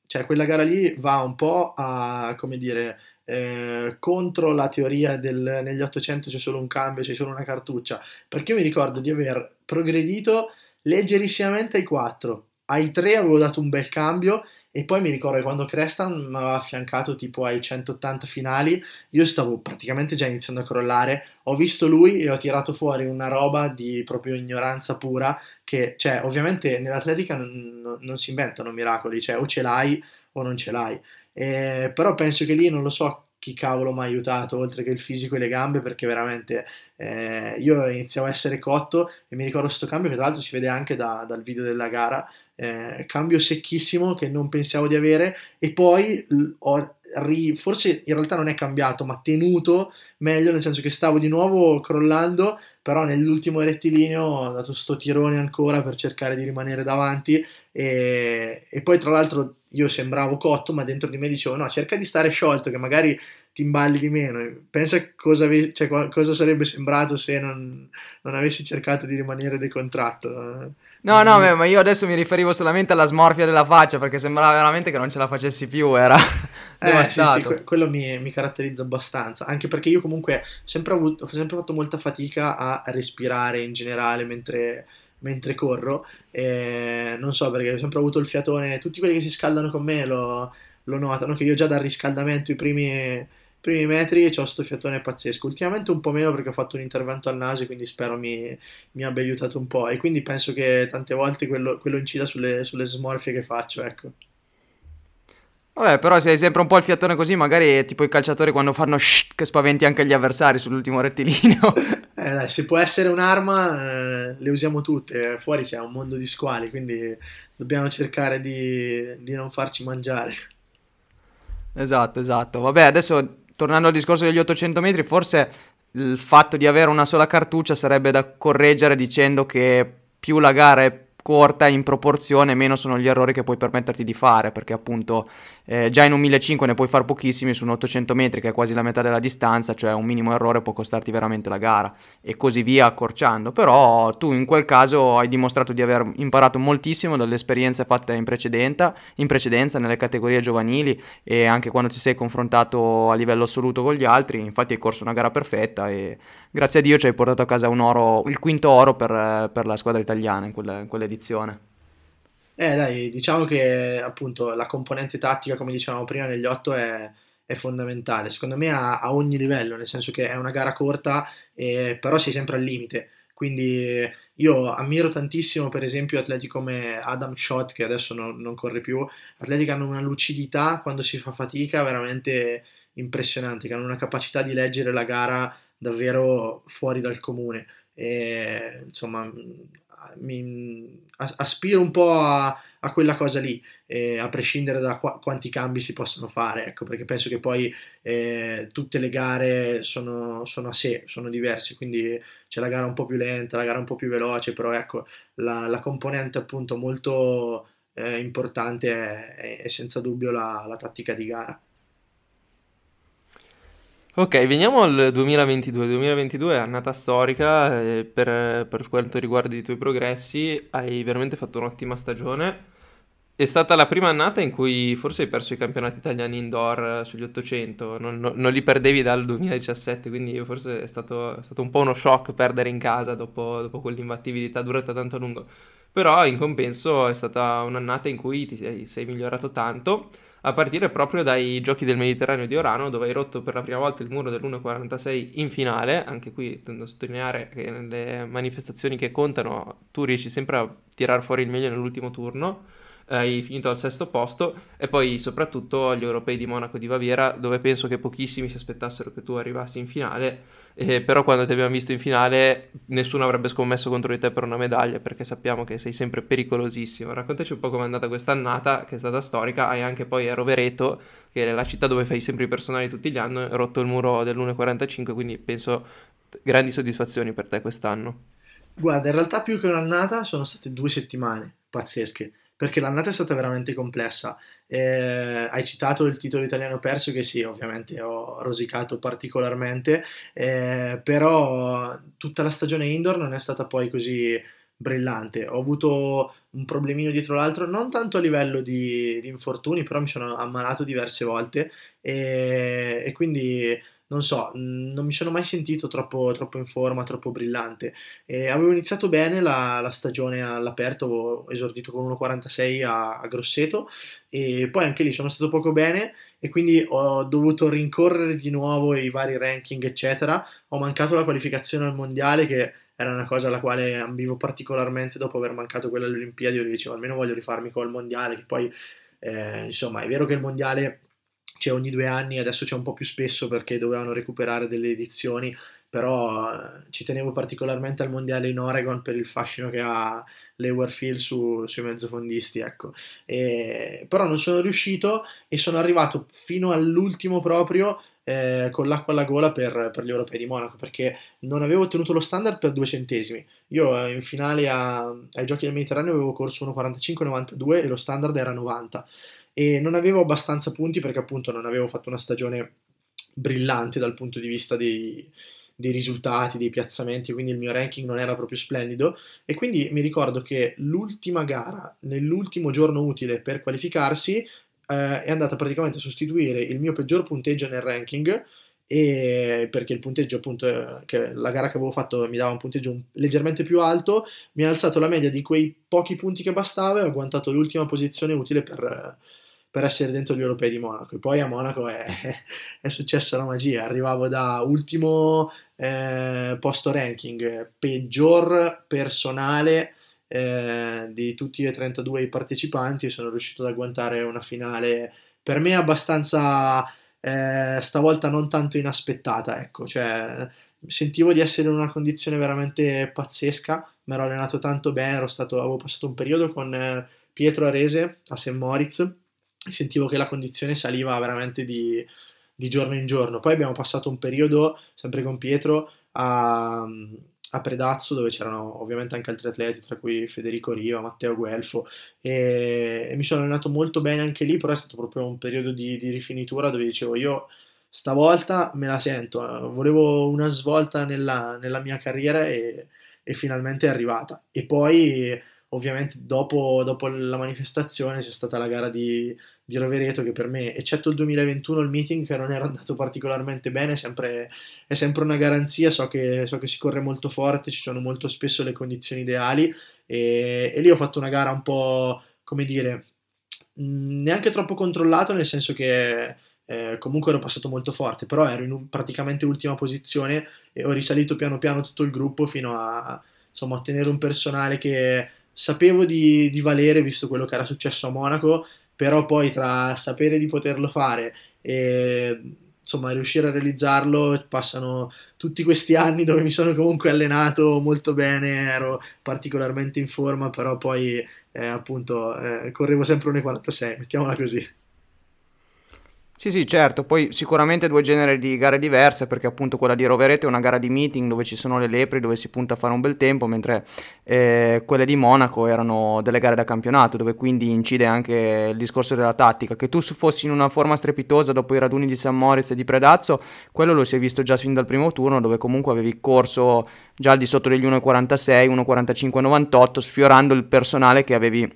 S3: cioè, quella gara lì va un po' a, come dire. Eh, contro la teoria del negli 800 c'è solo un cambio, c'è solo una cartuccia, perché io mi ricordo di aver progredito leggerissimamente ai 4 ai 3 avevo dato un bel cambio e poi mi ricordo che quando Crestan mi aveva affiancato tipo ai 180 finali, io stavo praticamente già iniziando a crollare, ho visto lui e ho tirato fuori una roba di proprio ignoranza pura, che cioè ovviamente nell'atletica non, non si inventano miracoli, cioè o ce l'hai o non ce l'hai, eh, però penso che lì non lo so chi cavolo mi ha aiutato oltre che il fisico e le gambe perché veramente eh, io iniziavo a essere cotto e mi ricordo questo cambio che tra l'altro si vede anche da, dal video della gara eh, cambio secchissimo che non pensavo di avere e poi ho ri, forse in realtà non è cambiato ma tenuto meglio nel senso che stavo di nuovo crollando però nell'ultimo rettilineo ho dato sto tirone ancora per cercare di rimanere davanti e, e poi tra l'altro io sembravo cotto ma dentro di me dicevo no cerca di stare sciolto che magari ti imballi di meno. Pensa cosa, cioè, cosa sarebbe sembrato se non, non, avessi cercato di rimanere decontratto.
S1: No, no, ma io adesso mi riferivo solamente alla smorfia della faccia perché sembrava veramente che non ce la facessi più, era
S3: eh, sì, sì, que- quello mi, mi, caratterizza abbastanza, anche perché io comunque sempre avuto, ho sempre fatto molta fatica a respirare in generale mentre, mentre corro, e non so perché ho sempre avuto il fiatone, tutti quelli che si scaldano con me lo, lo notano, che io già dal riscaldamento i primi primi metri e ho sto fiatone pazzesco. Ultimamente un po' meno perché ho fatto un intervento al naso, quindi spero mi, mi abbia aiutato un po'. E quindi penso che tante volte quello, quello incida sulle, sulle smorfie che faccio, ecco.
S1: Vabbè, però se hai sempre un po' il fiatone così, magari è tipo i calciatori quando fanno shh, che spaventi anche gli avversari sull'ultimo rettilineo.
S3: eh dai, se può essere un'arma, eh, le usiamo tutte. Fuori c'è un mondo di squali, quindi dobbiamo cercare di, di non farci mangiare.
S1: Esatto, esatto. Vabbè, adesso tornando al discorso degli 800 metri, forse il fatto di avere una sola cartuccia sarebbe da correggere dicendo che più la gara è corta in proporzione meno sono gli errori che puoi permetterti di fare perché appunto eh, già in un 1500 ne puoi fare pochissimi su un 800 metri che è quasi la metà della distanza cioè un minimo errore può costarti veramente la gara. E così via accorciando. Però tu in quel caso hai dimostrato di aver imparato moltissimo dalle esperienze fatte in, in precedenza nelle categorie giovanili e anche quando ti sei confrontato a livello assoluto con gli altri infatti hai corso una gara perfetta e grazie a Dio ci hai portato a casa un oro, il quinto oro per, per la squadra italiana in, quella, in quell'edizione.
S3: Eh dai, diciamo che appunto la componente tattica, come dicevamo prima, negli otto è, è fondamentale, secondo me a, a, ogni livello, nel senso che è una gara corta, eh, però sei sempre al limite. Quindi io ammiro tantissimo, per esempio, atleti come Adam Schott, che adesso non, non corre più, atleti che hanno una lucidità quando si fa fatica veramente impressionante, che hanno una capacità di leggere la gara davvero fuori dal comune. E, insomma, mi, aspiro un po' a, a quella cosa lì, eh, a prescindere da qu- quanti cambi si possono fare, ecco, perché penso che poi eh, tutte le gare sono, sono, a sé, sono diverse, quindi c'è la gara un po' più lenta, la gara un po' più veloce, però ecco, la, la componente appunto molto eh, importante è, è, senza dubbio la, la tattica di gara.
S2: Ok, veniamo al 2022. 2022 è annata storica e per, per quanto riguarda i tuoi progressi hai veramente fatto un'ottima stagione. È stata la prima annata in cui forse hai perso i campionati italiani indoor sugli 800, non, non- non li perdevi dal 2017, quindi forse è stato, è stato un po' uno shock perdere in casa dopo, dopo quell'imbattibilità durata tanto a lungo. però in compenso è stata un'annata in cui ti sei, sei migliorato tanto a partire proprio dai giochi del Mediterraneo di Orano, dove hai rotto per la prima volta il muro dell'1.46 in finale. Anche qui tendo a sottolineare che nelle manifestazioni che contano tu riesci sempre a tirar fuori il meglio nell'ultimo turno hai finito al sesto posto e poi soprattutto agli europei di Monaco di Baviera dove penso che pochissimi si aspettassero che tu arrivassi in finale eh, però quando ti abbiamo visto in finale nessuno avrebbe scommesso contro di te per una medaglia perché sappiamo che sei sempre pericolosissimo. Raccontaci un po' com'è andata quest'annata che è stata storica. Hai anche poi a Rovereto che è la città dove fai sempre i personali tutti gli anni rotto il muro dell'1.45 quindi penso grandi soddisfazioni per te quest'anno.
S3: Guarda, in realtà più che un'annata sono state due settimane pazzesche perché l'annata è stata veramente complessa. Eh, hai citato il titolo italiano perso, che sì, ovviamente ho rosicato particolarmente, eh, però tutta la stagione indoor non è stata poi così brillante. Ho avuto un problemino dietro l'altro, non tanto a livello di, di infortuni, però mi sono ammalato diverse volte e, e quindi non so, non mi sono mai sentito troppo, troppo in forma, troppo brillante. E avevo iniziato bene la, la, stagione all'aperto, avevo esordito con 1,46 a, a Grosseto e poi anche lì sono stato poco bene e quindi ho dovuto rincorrere di nuovo i vari ranking, eccetera. Ho mancato la qualificazione al mondiale che era una cosa alla quale ambivo particolarmente dopo aver mancato quella alle Olimpiadi. Io dicevo almeno voglio rifarmi col mondiale, che poi eh, insomma è vero che il mondiale c'è ogni due anni, adesso c'è un po' più spesso perché dovevano recuperare delle edizioni, però eh, ci tenevo particolarmente al mondiale in Oregon per il fascino che ha l'Ewerfield su, sui mezzofondisti, ecco. E, però non sono riuscito e sono arrivato fino all'ultimo proprio eh, con l'acqua alla gola per, per, gli europei di Monaco perché non avevo ottenuto lo standard per due centesimi. Io eh, in finale a, ai giochi del Mediterraneo avevo corso 1,45-92 e lo standard era 90 e non avevo abbastanza punti perché appunto non avevo fatto una stagione brillante dal punto di vista dei, dei risultati, dei piazzamenti, quindi il mio ranking non era proprio splendido. E quindi mi ricordo che l'ultima gara, nell'ultimo giorno utile per qualificarsi, eh, è andata praticamente a sostituire il mio peggior punteggio nel ranking e perché il punteggio appunto che la gara che avevo fatto mi dava un punteggio leggermente più alto mi ha alzato la media di quei pochi punti che bastava e ho agguantato l'ultima posizione utile per, per essere dentro gli europei di Monaco. E poi a Monaco è, è successa la magia. Arrivavo da ultimo eh, posto ranking, peggior personale eh, di tutti e 32 i partecipanti e sono riuscito ad agguantare una finale per me abbastanza eh, stavolta non tanto inaspettata, ecco, cioè sentivo di essere in una condizione veramente pazzesca, mi ero allenato tanto bene, stato, avevo passato un periodo con eh, Pietro Arese a St. Moritz sentivo che la condizione saliva veramente di, di giorno in giorno. Poi abbiamo passato un periodo, sempre con Pietro, a, a Predazzo, dove c'erano ovviamente anche altri atleti, tra cui Federico Riva, Matteo Guelfo, e, e, mi sono allenato molto bene anche lì, però è stato proprio un periodo di, di rifinitura dove dicevo io stavolta me la sento, volevo una svolta nella, nella mia carriera e, e, finalmente è arrivata. E poi ovviamente dopo, dopo la manifestazione c'è stata la gara di, di Rovereto che per me, eccetto il 2021, il meeting che non era andato particolarmente bene, è sempre, è sempre una garanzia, so che, so che, si corre molto forte, ci sono molto spesso le condizioni ideali e, e lì ho fatto una gara un po', come dire, neanche troppo controllato, nel senso che eh, comunque ero passato molto forte, però ero in un, praticamente ultima posizione e ho risalito piano piano tutto il gruppo fino a insomma, ottenere un personale che sapevo di, di valere visto quello che era successo a Monaco però poi tra sapere di poterlo fare e insomma riuscire a realizzarlo passano tutti questi anni dove mi sono comunque allenato molto bene, ero particolarmente in forma, però poi eh, appunto eh, correvo sempre 1,46, mettiamola così.
S1: Sì, sì, certo, poi sicuramente due generi di gare diverse perché appunto quella di Rovereto è una gara di meeting dove ci sono le lepri, dove si punta a fare un bel tempo, mentre eh, quelle di Monaco erano delle gare da campionato dove quindi incide anche il discorso della tattica. Che tu fossi in una forma strepitosa dopo i raduni di San Moritz e di Predazzo, quello lo si è visto già fin dal primo turno dove comunque avevi corso già al di sotto degli 1,46, 1,45,98 sfiorando il personale che avevi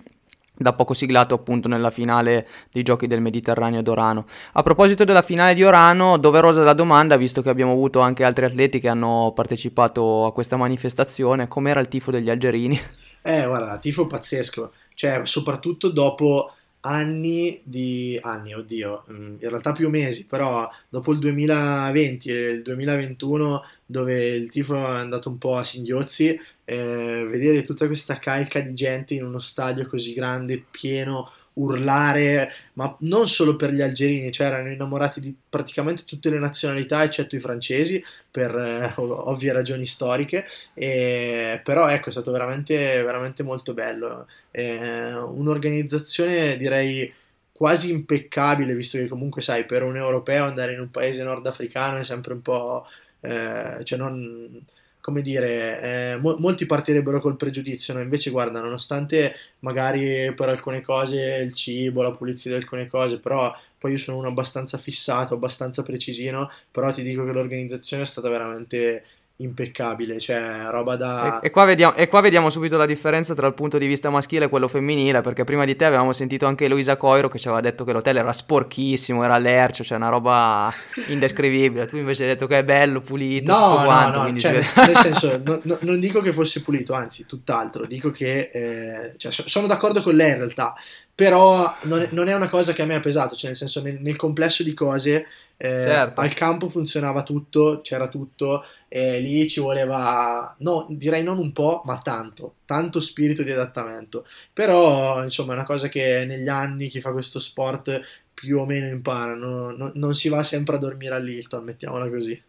S1: da poco siglato appunto nella finale dei giochi del Mediterraneo ad Orano. A proposito della finale di Orano, doverosa la domanda, visto che abbiamo avuto anche altri atleti che hanno partecipato a questa manifestazione, com'era il tifo degli algerini?
S3: Eh, guarda, tifo pazzesco, cioè soprattutto dopo anni di anni, oddio, mm, in realtà più mesi, però dopo il 2020 e il 2021 dove il tifo è andato un po' a singhiozzi, eh, vedere tutta questa calca di gente in uno stadio così grande, pieno, urlare, ma non solo per gli algerini, cioè erano innamorati di praticamente tutte le nazionalità eccetto i francesi per eh, ovvie ragioni storiche, e, però ecco è stato veramente, veramente molto bello, eh, un'organizzazione direi quasi impeccabile, visto che comunque sai per un europeo andare in un paese nordafricano è sempre un po'... Eh, cioè non come dire, eh, mo- molti partirebbero col pregiudizio, no? invece guarda, nonostante magari per alcune cose il cibo, la pulizia di alcune cose, però poi io sono uno abbastanza fissato, abbastanza precisino, però ti dico che l'organizzazione è stata veramente impeccabile, cioè roba da...
S1: E, e, qua vediamo, e, qua vediamo, subito la differenza tra il punto di vista maschile e quello femminile, perché prima di te avevamo sentito anche Luisa Coiro che ci aveva detto che l'hotel era sporchissimo, era lercio, cioè una roba indescrivibile, tu invece hai detto che è bello, pulito,
S3: no,
S1: tutto quanto.
S3: No, no, cioè, nel, nel, senso, no, no, non dico che fosse pulito, anzi, tutt'altro, dico che... Eh, cioè, sono d'accordo con lei in realtà, però non è, non è, una cosa che a me ha pesato, cioè nel senso nel, nel complesso di cose eh, certo. al campo funzionava tutto, c'era tutto, e lì ci voleva, no, direi non un po', ma tanto, tanto spirito di adattamento. Però, insomma, è una cosa che negli anni chi fa questo sport più o meno impara, no? no, non si va sempre a dormire all'Hilton, mettiamola così.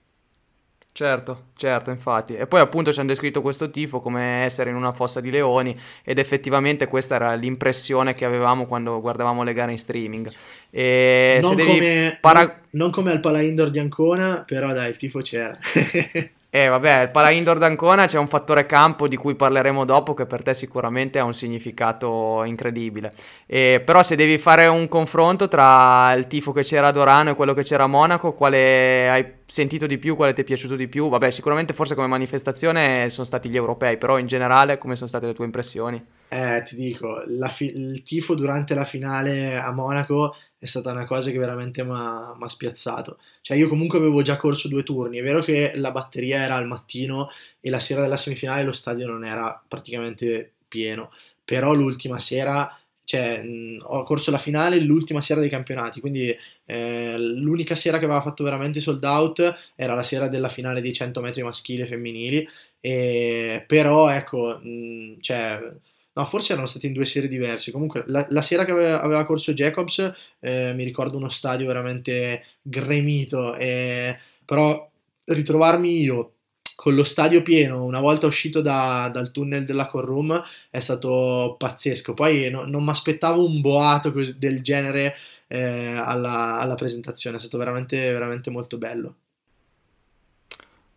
S1: Certo, certo, infatti. E poi appunto ci hanno descritto questo tifo come essere in una fossa di leoni ed effettivamente questa era l'impressione che avevamo quando guardavamo le gare in streaming.
S3: E non, come, para... non, non come al Pala Indoor di Ancona, però dai, il tifo c'era.
S1: Eh vabbè, il Pala Indoor d'Ancona c'è un fattore campo di cui parleremo dopo che per te sicuramente ha un significato incredibile. Eh, però se devi fare un confronto tra il tifo che c'era ad Orano e quello che c'era a Monaco, quale hai sentito di più, quale ti è piaciuto di più? Vabbè, sicuramente forse come manifestazione sono stati gli europei, però in generale come sono state le tue impressioni?
S3: Eh, ti dico, fi- il tifo durante la finale a Monaco è stata una cosa che veramente mi ha spiazzato. Cioè io comunque avevo già corso due turni, è vero che la batteria era al mattino e la sera della semifinale lo stadio non era praticamente pieno, però l'ultima sera, cioè mh, ho corso la finale l'ultima sera dei campionati, quindi eh, l'unica sera che aveva fatto veramente sold out era la sera della finale dei 100 metri maschili e femminili, e, però ecco, mh, cioè No, forse erano stati in due serie diverse. Comunque, la, la sera che aveva, aveva, corso Jacobs, eh, mi ricordo uno stadio veramente gremito. Eh, però ritrovarmi io con lo stadio pieno una volta uscito da, dal tunnel della Room è stato pazzesco. Poi no, non mi aspettavo un boato del genere eh, alla, alla presentazione, è stato veramente, veramente molto bello.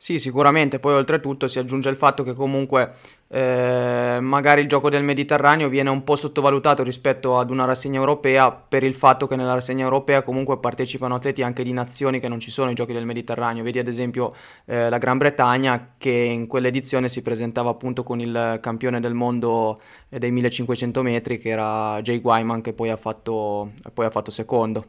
S1: Sì, sicuramente, poi oltretutto si aggiunge il fatto che comunque eh, magari il gioco del Mediterraneo viene un po' sottovalutato rispetto ad una rassegna europea per il fatto che nella rassegna europea comunque partecipano atleti anche di nazioni che non ci sono i giochi del Mediterraneo. Vedi ad esempio eh, la Gran Bretagna che in quell'edizione si presentava appunto con il campione del mondo eh, dei 1500 metri che era Jay Wyman che poi ha fatto, poi ha fatto secondo.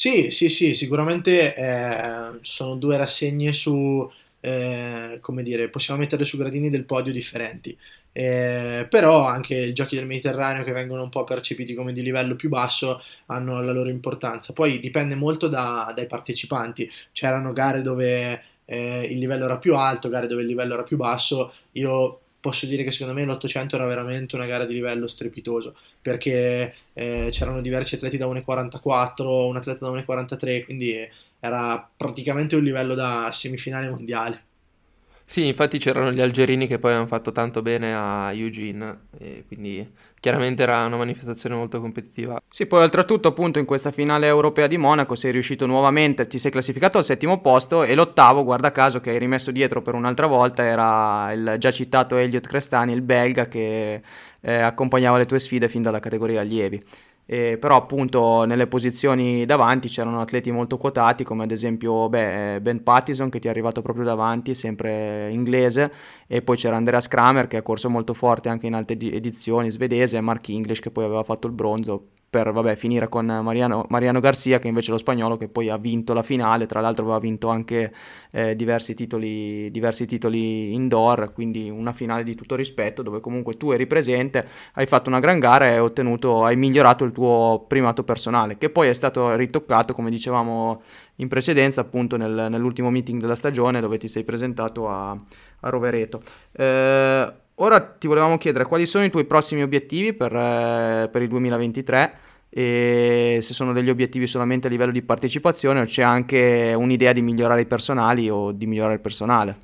S3: Sì, sì, sì, sicuramente eh, sono due rassegne su, eh, come dire, possiamo mettere su gradini del podio differenti. Eh, però anche i giochi del Mediterraneo che vengono un po' percepiti come di livello più basso hanno la loro importanza. Poi dipende molto da, dai partecipanti. C'erano gare dove eh, il livello era più alto, gare dove il livello era più basso. Io posso dire che secondo me l'800 era veramente una gara di livello strepitoso perché eh, c'erano diversi atleti da 1,44, un atleta da 1,43, quindi era praticamente un livello da semifinale mondiale.
S2: Sì, infatti c'erano gli algerini che poi hanno fatto tanto bene a Eugene, e quindi chiaramente era una manifestazione molto competitiva.
S1: Sì, poi oltretutto appunto in questa finale europea di Monaco sei riuscito nuovamente, ti sei classificato al settimo posto e l'ottavo, guarda caso, che hai rimesso dietro per un'altra volta era il già citato Elliot Crestani, il belga che eh, accompagnava le tue sfide fin dalla categoria allievi eh, però appunto nelle posizioni davanti c'erano atleti molto quotati come ad esempio beh, eh, Ben Pattison che ti è arrivato proprio davanti, sempre inglese, e poi c'era Andreas Kramer che ha corso molto forte anche in altre edizioni, svedese, e Mark English che poi aveva fatto il bronzo, per vabbè, finire con Mariano, Mariano, Garcia, che invece è lo spagnolo che poi ha vinto la finale, tra l'altro aveva vinto anche eh, diversi, titoli, diversi, titoli, indoor, quindi una finale di tutto rispetto, dove comunque tu eri presente, hai fatto una gran gara e ottenuto, hai migliorato il tuo primato personale, che poi è stato ritoccato, come dicevamo in precedenza, appunto nel, nell'ultimo meeting della stagione, dove ti sei presentato a, a Rovereto. Eh, Ora ti volevamo chiedere quali sono i tuoi prossimi obiettivi per, eh, per, il 2023 e se sono degli obiettivi solamente a livello di partecipazione o c'è anche un'idea di migliorare i personali o di migliorare il personale.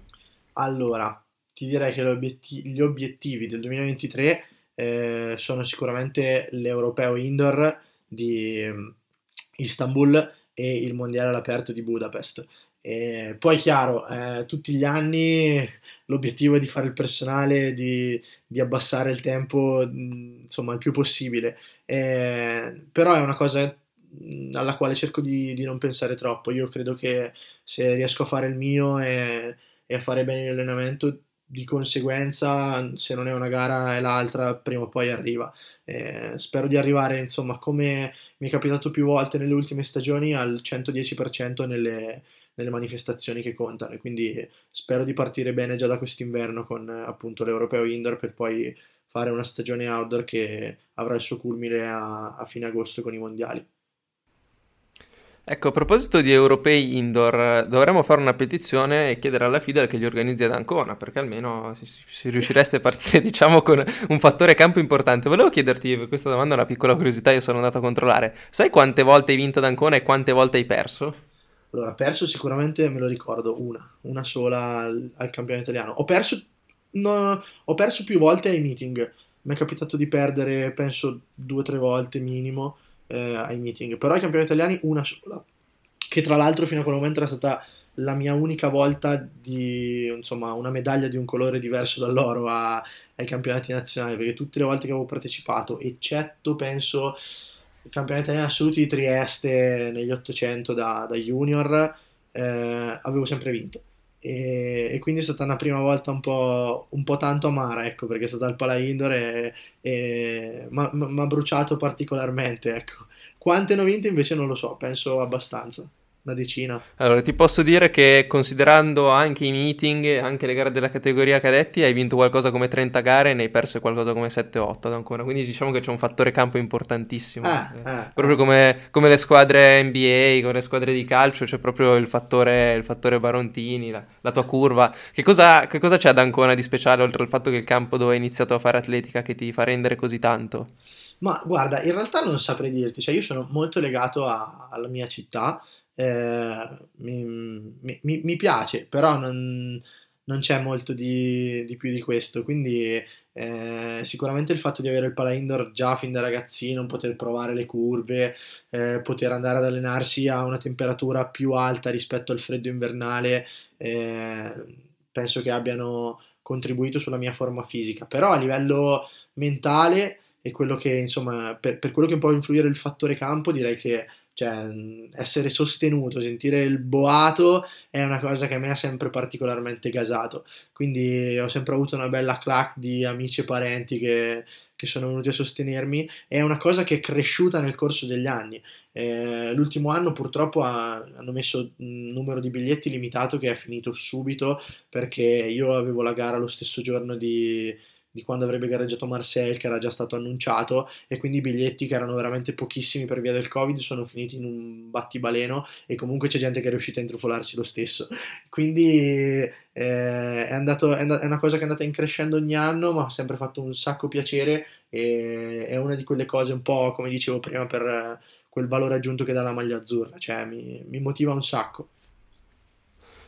S3: Allora, ti direi che gli obiettivi del 2023 eh, sono sicuramente l'Europeo Indoor di mm, Istanbul e il Mondiale all'aperto di Budapest. E poi chiaro, eh, tutti gli anni l'obiettivo è di fare il personale, di, di abbassare il tempo insomma il più possibile, eh, però è una cosa alla quale cerco di, di, non pensare troppo. Io credo che se riesco a fare il mio e, e a fare bene l'allenamento, di conseguenza, se non è una gara è l'altra, prima o poi arriva. Eh, spero di arrivare, insomma, come mi è capitato più volte nelle ultime stagioni, al 110% nelle, nelle manifestazioni che contano. E quindi spero di partire bene già da quest'inverno con appunto l'Europeo Indoor per poi fare una stagione outdoor che avrà il suo culmine a, a fine agosto con i mondiali.
S2: Ecco, a proposito di europei indoor, dovremmo fare una petizione e chiedere alla FIDEL che li organizzi ad Ancona, perché almeno si, si riuscireste a partire, diciamo, con un fattore campo importante. Volevo chiederti, questa domanda una piccola curiosità, io sono andato a controllare. Sai quante volte hai vinto ad Ancona e quante volte hai perso?
S3: Allora, perso sicuramente me lo ricordo una, una sola al, al campionato italiano. Ho perso, no, ho perso più volte ai meeting. Mi è capitato di perdere, penso, due o tre volte minimo eh, ai meeting. Però ai campioni italiani una sola. Che tra l'altro fino a quel momento era stata la mia unica volta di, insomma, una medaglia di un colore diverso dall'oro a, ai campionati nazionali. Perché tutte le volte che avevo partecipato, eccetto, penso il campionato italiano assoluti di Trieste negli 800 da, da junior, eh, avevo sempre vinto. E, e, quindi è stata una prima volta un po', un po tanto amara, ecco, perché è stata al Pala Indoor e, e mi ha bruciato particolarmente, ecco. Quante ne ho vinte invece non lo so, penso abbastanza una decina.
S2: Allora, ti posso dire che considerando anche i meeting anche le gare della categoria cadetti, hai vinto qualcosa come 30 gare e ne hai perse qualcosa come 7-8 ad ancora. Quindi diciamo che c'è un fattore campo importantissimo. Ah, eh, ah, proprio ah. Come, come, le squadre NBA, come le squadre di calcio, c'è proprio il fattore, il fattore Barontini, la, la tua curva. Che cosa, che cosa c'è ad Ancona di speciale, oltre al fatto che il campo dove hai iniziato a fare atletica che ti fa rendere così tanto?
S3: Ma guarda, in realtà non saprei dirti, cioè io sono molto legato a, alla mia città eh, mi, mi, mi, piace, però non, non c'è molto di, di, più di questo, quindi eh, sicuramente il fatto di avere il pala indoor già fin da ragazzino, poter provare le curve, eh, poter andare ad allenarsi a una temperatura più alta rispetto al freddo invernale, eh, penso che abbiano contribuito sulla mia forma fisica, però a livello mentale e quello che insomma per, per quello che può influire il fattore campo direi che cioè, essere sostenuto, sentire il boato è una cosa che a me ha sempre particolarmente gasato. Quindi ho sempre avuto una bella clac di amici e parenti che, che sono venuti a sostenermi. È una cosa che è cresciuta nel corso degli anni. Eh, l'ultimo anno purtroppo ha, hanno messo un numero di biglietti limitato che è finito subito perché io avevo la gara lo stesso giorno di di quando avrebbe gareggiato Marseille che era già stato annunciato e quindi i biglietti che erano veramente pochissimi per via del covid sono finiti in un battibaleno e comunque c'è gente che è riuscita a intrufolarsi lo stesso. Quindi eh, è, andato, è, and- è, una cosa che è andata in crescendo ogni anno ma ha sempre fatto un sacco piacere e è una di quelle cose un po' come dicevo prima per quel valore aggiunto che dà la maglia azzurra cioè mi, mi motiva un sacco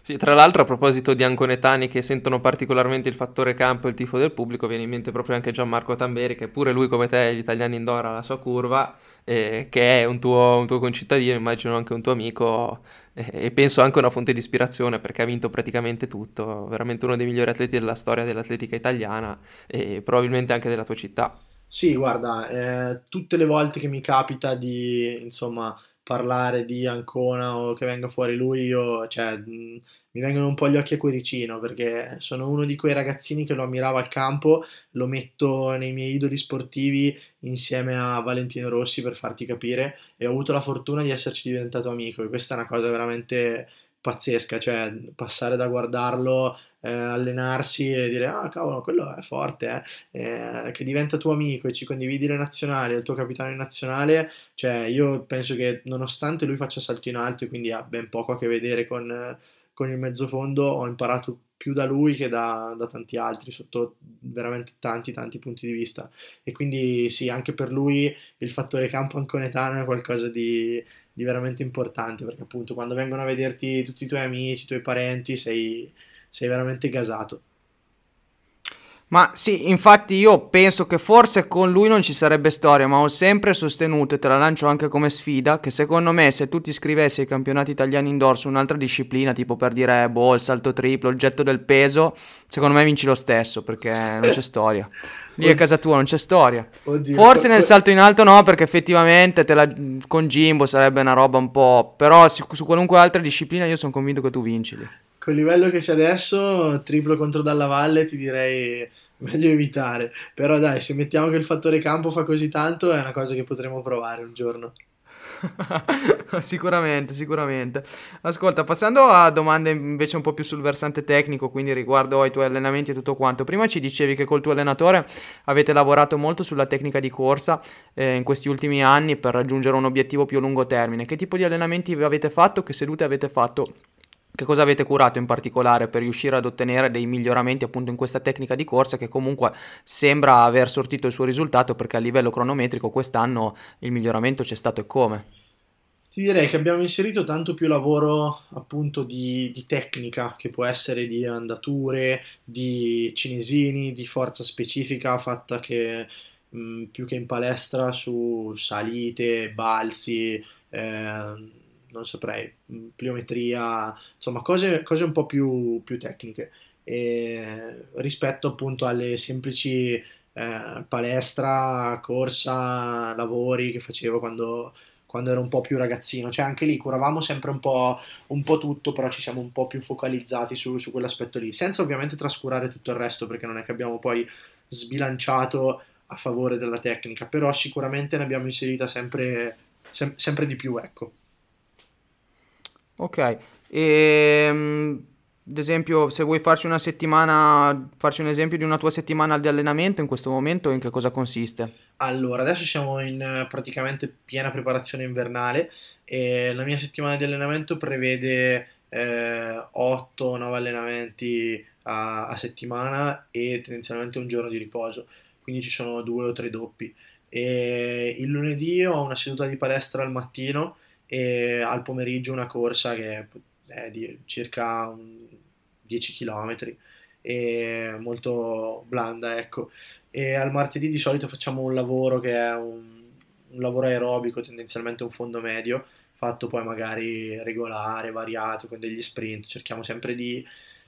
S2: sì, tra l'altro a proposito di anconetani che sentono particolarmente il fattore campo e il tifo del pubblico, viene in mente proprio anche Gianmarco Tamberi, che pure lui come te, gli italiani indoor, ha la sua curva, eh, che è un tuo, un tuo, concittadino, immagino anche un tuo amico, eh, e penso anche una fonte di ispirazione perché ha vinto praticamente tutto, veramente uno dei migliori atleti della storia dell'atletica italiana e probabilmente anche della tua città.
S3: Sì, guarda, eh, tutte le volte che mi capita di, insomma, parlare di Ancona o che venga fuori lui, io, cioè, mi vengono un po' gli occhi a cuoricino perché sono uno di quei ragazzini che lo ammirava al campo, lo metto nei miei idoli sportivi insieme a Valentino Rossi per farti capire e ho avuto la fortuna di esserci diventato amico e questa è una cosa veramente pazzesca, cioè passare da guardarlo eh, allenarsi e dire ah cavolo quello è forte eh? Eh, che diventa tuo amico e ci condividi le nazionali il tuo capitano nazionale cioè io penso che nonostante lui faccia salto in alto e quindi ha ben poco a che vedere con, con il mezzofondo ho imparato più da lui che da, da, tanti altri sotto veramente tanti tanti punti di vista e quindi sì anche per lui il fattore campo anconetano è qualcosa di, di veramente importante perché appunto quando vengono a vederti tutti i tuoi amici, i tuoi parenti sei sei veramente gasato.
S1: Ma sì, infatti io penso che forse con lui non ci sarebbe storia, ma ho sempre sostenuto e te la lancio anche come sfida che secondo me se tu ti iscrivessi ai campionati italiani indoor su un'altra disciplina, tipo per dire boh, il salto triplo, il getto del peso, secondo me vinci lo stesso perché non c'è storia. Lì a casa tua non c'è storia. Oddio, Forse nel salto in alto no, perché effettivamente la, con Jimbo sarebbe una roba un po'... Però su, su qualunque altra disciplina io sono convinto che tu vinci lì
S3: col livello che c'è adesso, triplo contro Dalla Valle ti direi meglio evitare. Però dai, se mettiamo che il fattore campo fa così tanto, è una cosa che potremo provare un giorno.
S1: sicuramente, sicuramente. Ascolta, passando a domande invece un po' più sul versante tecnico, quindi riguardo ai tuoi allenamenti e tutto quanto. Prima ci dicevi che col tuo allenatore avete lavorato molto sulla tecnica di corsa eh, in questi ultimi anni per raggiungere un obiettivo più a lungo termine. Che tipo di allenamenti avete fatto? Che sedute avete fatto che cosa avete curato in particolare per riuscire ad ottenere dei miglioramenti appunto in questa tecnica di corsa che comunque sembra aver sortito il suo risultato perché a livello cronometrico quest'anno il miglioramento c'è stato e come?
S3: Ti direi che abbiamo inserito tanto più lavoro appunto di, di tecnica che può essere di andature, di cinesini, di forza specifica fatta che più che in palestra su salite, balzi, eh, non saprei, mm, pliometria, insomma cose, cose un po' più, più tecniche e rispetto appunto alle semplici eh, palestra, corsa, lavori che facevo quando, quando, ero un po' più ragazzino, cioè anche lì curavamo sempre un po', un po tutto, però ci siamo un po' più focalizzati su, su quell'aspetto lì, senza ovviamente trascurare tutto il resto perché non è che abbiamo poi sbilanciato a favore della tecnica, però sicuramente ne abbiamo inserita sempre, sem- sempre di più, ecco.
S1: Ok, e, ehm, ad esempio se vuoi farci una settimana, farci un esempio di una tua settimana di allenamento in questo momento, in che cosa consiste?
S3: Allora, adesso siamo in eh, praticamente piena preparazione invernale e la mia settimana di allenamento prevede eh, 8-9 allenamenti a, a, settimana e tendenzialmente un giorno di riposo, quindi ci sono due o tre doppi. E il lunedì ho una seduta di palestra al mattino e al pomeriggio una corsa che è di circa 10 km e molto blanda ecco. E al martedì di solito facciamo un lavoro che è un, un lavoro aerobico tendenzialmente un fondo medio fatto poi magari regolare, variato con degli sprint. Cerchiamo sempre di,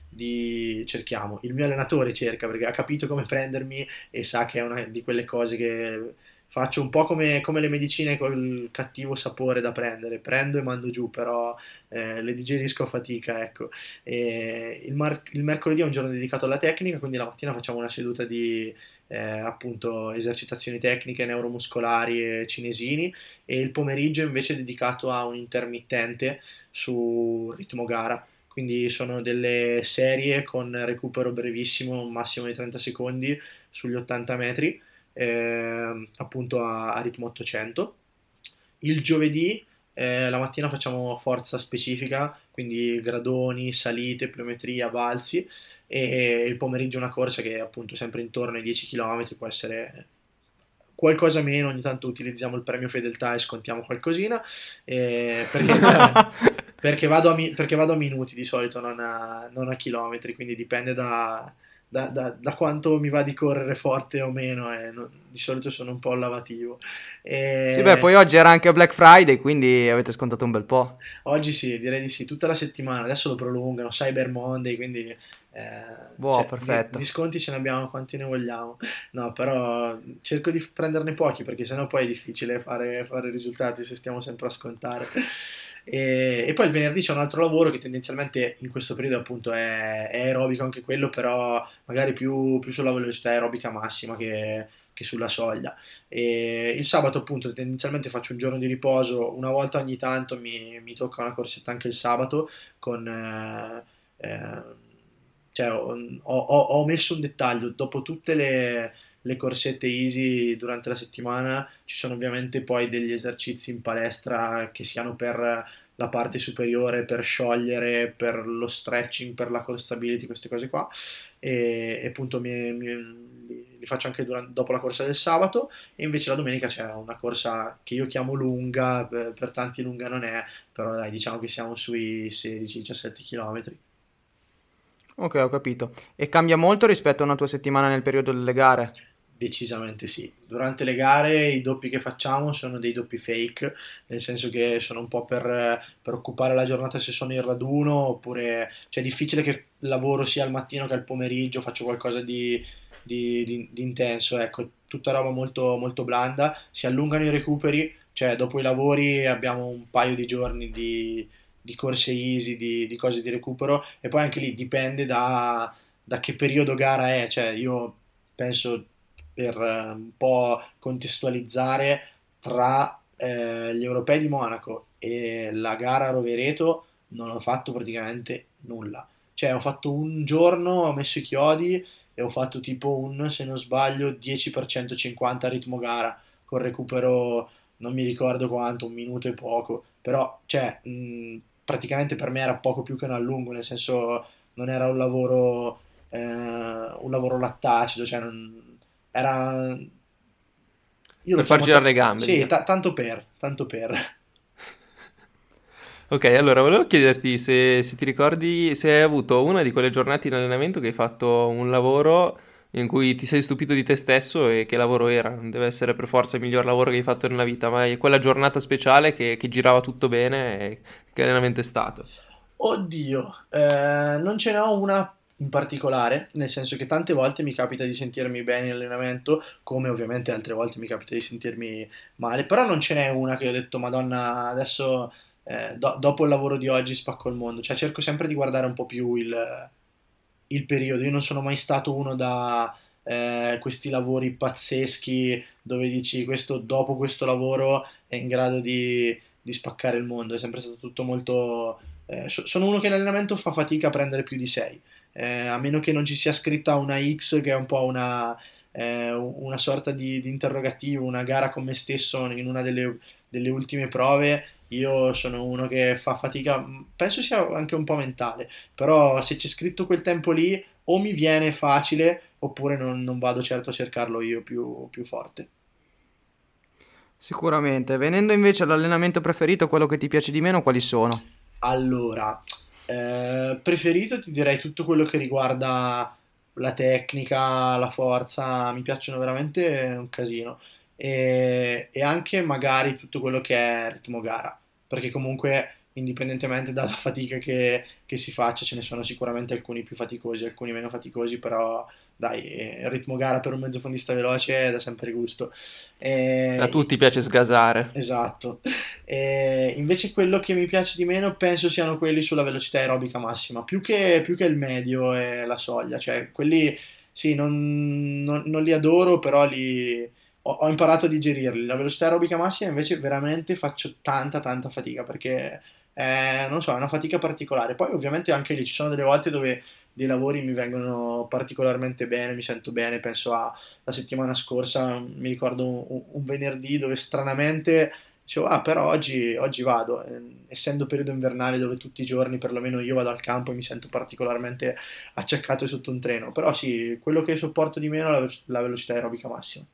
S3: di cerchiamo. Il mio allenatore cerca perché ha capito come prendermi e sa che è una di quelle cose che faccio un po' come, come, le medicine col cattivo sapore da prendere, prendo e mando giù, però eh, le digerisco a fatica, ecco. Il, mar- il, mercoledì è un giorno dedicato alla tecnica, quindi la mattina facciamo una seduta di eh, appunto esercitazioni tecniche, neuromuscolari e cinesini e il pomeriggio invece è dedicato a un intermittente su ritmo gara. Quindi sono delle serie con recupero brevissimo, massimo di 30 secondi sugli 80 metri eh, appunto a, a, ritmo 800. Il giovedì eh, la mattina facciamo forza specifica, quindi gradoni, salite, pliometria, balzi e il pomeriggio una corsa che è appunto sempre intorno ai 10 km, può essere qualcosa meno, ogni tanto utilizziamo il premio fedeltà e scontiamo qualcosina, eh, perché, perché, vado a, perché, vado a, minuti di solito, non a, non a chilometri, quindi dipende da, da, da, da, quanto mi va di correre forte o meno e non, di solito sono un po' lavativo.
S1: E... sì beh poi oggi era anche Black Friday quindi avete scontato un bel po'
S3: oggi sì direi di sì tutta la settimana adesso lo prolungano Cyber Monday quindi
S1: eh, boh, cioè, perfetto.
S3: Di, di, sconti ce ne abbiamo quanti ne vogliamo. No però cerco di prenderne pochi perché sennò poi è difficile fare, fare risultati se stiamo sempre a scontare E, e, poi il venerdì c'è un altro lavoro che tendenzialmente in questo periodo appunto è, è aerobico anche quello, però magari più, più sulla velocità aerobica massima che, che sulla soglia. E il sabato appunto tendenzialmente faccio un giorno di riposo, una volta ogni tanto mi, mi tocca una corsetta anche il sabato con... Eh, eh, cioè, ho, ho, ho, messo un dettaglio, dopo tutte le, le corsette easy durante la settimana ci sono ovviamente poi degli esercizi in palestra che siano per la parte superiore per sciogliere, per lo stretching, per la core stability, queste cose qua. E, e appunto mi, mi, li faccio anche durante, dopo la corsa del sabato. E invece la domenica c'è una corsa che io chiamo lunga, per, per tanti lunga non è, però dai, diciamo che siamo sui 16-17 km.
S1: Ok, ho capito. E cambia molto rispetto a una tua settimana nel periodo delle gare?
S3: Decisamente sì. Durante le gare i doppi che facciamo sono dei doppi fake, nel senso che sono un po' per, per occupare la giornata se sono in raduno, oppure cioè, è difficile che lavoro sia al mattino che al pomeriggio, faccio qualcosa di, di, di, di intenso, ecco, tutta roba molto, molto blanda, si allungano i recuperi, cioè dopo i lavori abbiamo un paio di giorni di, corse easy, di, di, cose di recupero e poi anche lì dipende da, da che periodo gara è, cioè io penso per eh, un po' contestualizzare tra eh, gli europei di Monaco e la gara a Rovereto non ho fatto praticamente nulla. Cioè ho fatto un giorno, ho messo i chiodi e ho fatto tipo un, se non sbaglio, 10% 50 ritmo gara con recupero non mi ricordo quanto, un minuto e poco, però cioè, mh, praticamente per me era poco più che un allungo, nel senso non era un lavoro, eh, un lavoro lattacido, cioè non, era...
S2: Io per far girare t- le gambe.
S3: Sì, t- tanto per, tanto per.
S2: Ok, allora volevo chiederti se, se, ti ricordi se hai avuto una di quelle giornate in allenamento che hai fatto un lavoro in cui ti sei stupito di te stesso e che lavoro era. Non deve essere per forza il miglior lavoro che hai fatto nella vita, ma è quella giornata speciale che, che girava tutto bene e che allenamento è stato.
S3: Oddio, eh, non ce n'ho una in particolare, nel senso che tante volte mi capita di sentirmi bene in allenamento, come ovviamente altre volte mi capita di sentirmi male, però non ce n'è una che ho detto, Madonna, adesso eh, do- dopo il lavoro di oggi spacco il mondo, cioè cerco sempre di guardare un po' più il, il periodo, io non sono mai stato uno da eh, questi lavori pazzeschi dove dici questo dopo questo lavoro è in grado di, di spaccare il mondo, è sempre stato tutto molto... Eh, sono uno che in allenamento fa fatica a prendere più di 6 eh, a meno che non ci sia scritta una X che è un po' una, eh, una sorta di, di, interrogativo, una gara con me stesso in una delle, delle ultime prove, io sono uno che fa fatica, penso sia anche un po' mentale, però se c'è scritto quel tempo lì o mi viene facile oppure non, non vado certo a cercarlo io più, più forte.
S1: Sicuramente. Venendo invece all'allenamento preferito, quello che ti piace di meno, quali sono?
S3: Allora, eh, preferito ti direi tutto quello che riguarda la tecnica, la forza, mi piacciono veramente un casino. E, e anche magari tutto quello che è ritmo gara, perché comunque indipendentemente dalla fatica che, che, si faccia, ce ne sono sicuramente alcuni più faticosi, alcuni meno faticosi, però dai, il ritmo gara per un mezzofondista veloce dà sempre gusto.
S2: E... A tutti piace sgasare.
S3: Esatto. E invece quello che mi piace di meno penso siano quelli sulla velocità aerobica massima, più che, più che il medio e la soglia, cioè quelli sì, non, non, non li adoro, però li, ho, ho, imparato a digerirli. La velocità aerobica massima invece veramente faccio tanta tanta fatica perché... È, non so, è una fatica particolare. Poi ovviamente anche lì ci sono delle volte dove dei lavori mi vengono particolarmente bene, mi sento bene, penso alla settimana scorsa, mi ricordo un, un venerdì dove stranamente dicevo, ah però oggi, oggi vado, essendo periodo invernale dove tutti i giorni perlomeno io vado al campo e mi sento particolarmente acciaccato sotto un treno, però sì, quello che sopporto di meno è la, la velocità aerobica massima.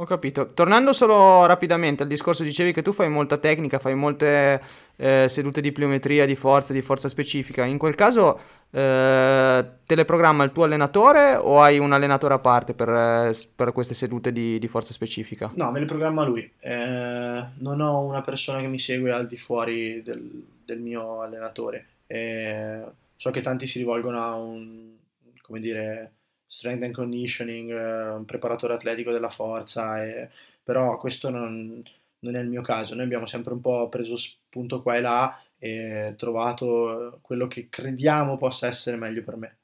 S1: Ho capito. Tornando solo rapidamente al discorso, dicevi che tu fai molta tecnica, fai molte eh, sedute di pliometria, di forza, di forza specifica. In quel caso eh, te le programma il tuo allenatore o hai un allenatore a parte per, eh, per queste sedute di, di, forza specifica?
S3: No, me le programma lui. Eh, non ho una persona che mi segue al di fuori del, del mio allenatore. Eh, so che tanti si rivolgono a un, come dire strength and conditioning, eh, un preparatore atletico della forza, e, però questo non, non è il mio caso. Noi abbiamo sempre un po' preso spunto qua e là e trovato quello che crediamo possa essere meglio per me.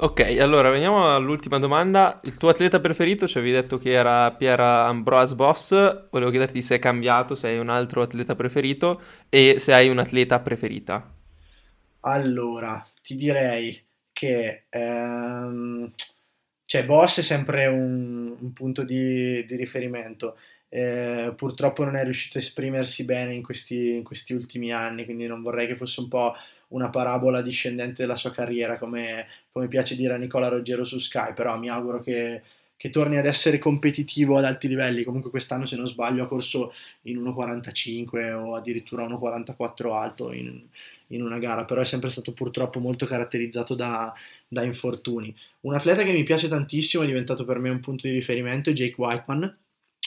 S2: Ok, allora veniamo all'ultima domanda. Il tuo atleta preferito, ci avevi detto che era Pierre Ambroise Boss, volevo chiederti se è cambiato, se hai un altro atleta preferito e se hai un'atleta preferita.
S3: Allora, ti direi che ehm, cioè Boss è sempre un, un punto di, di riferimento. Eh, purtroppo non è riuscito a esprimersi bene in questi, in questi ultimi anni, quindi non vorrei che fosse un po' una parabola discendente della sua carriera, come, come piace dire a Nicola Roggero su Sky, però mi auguro che, che, torni ad essere competitivo ad alti livelli. Comunque quest'anno, se non sbaglio, ha corso in 1,45 o addirittura 1,44 alto in, in una gara, però è sempre stato purtroppo molto caratterizzato da, da infortuni. Un atleta che mi piace tantissimo, è diventato per me un punto di riferimento, è Jake Whiteman.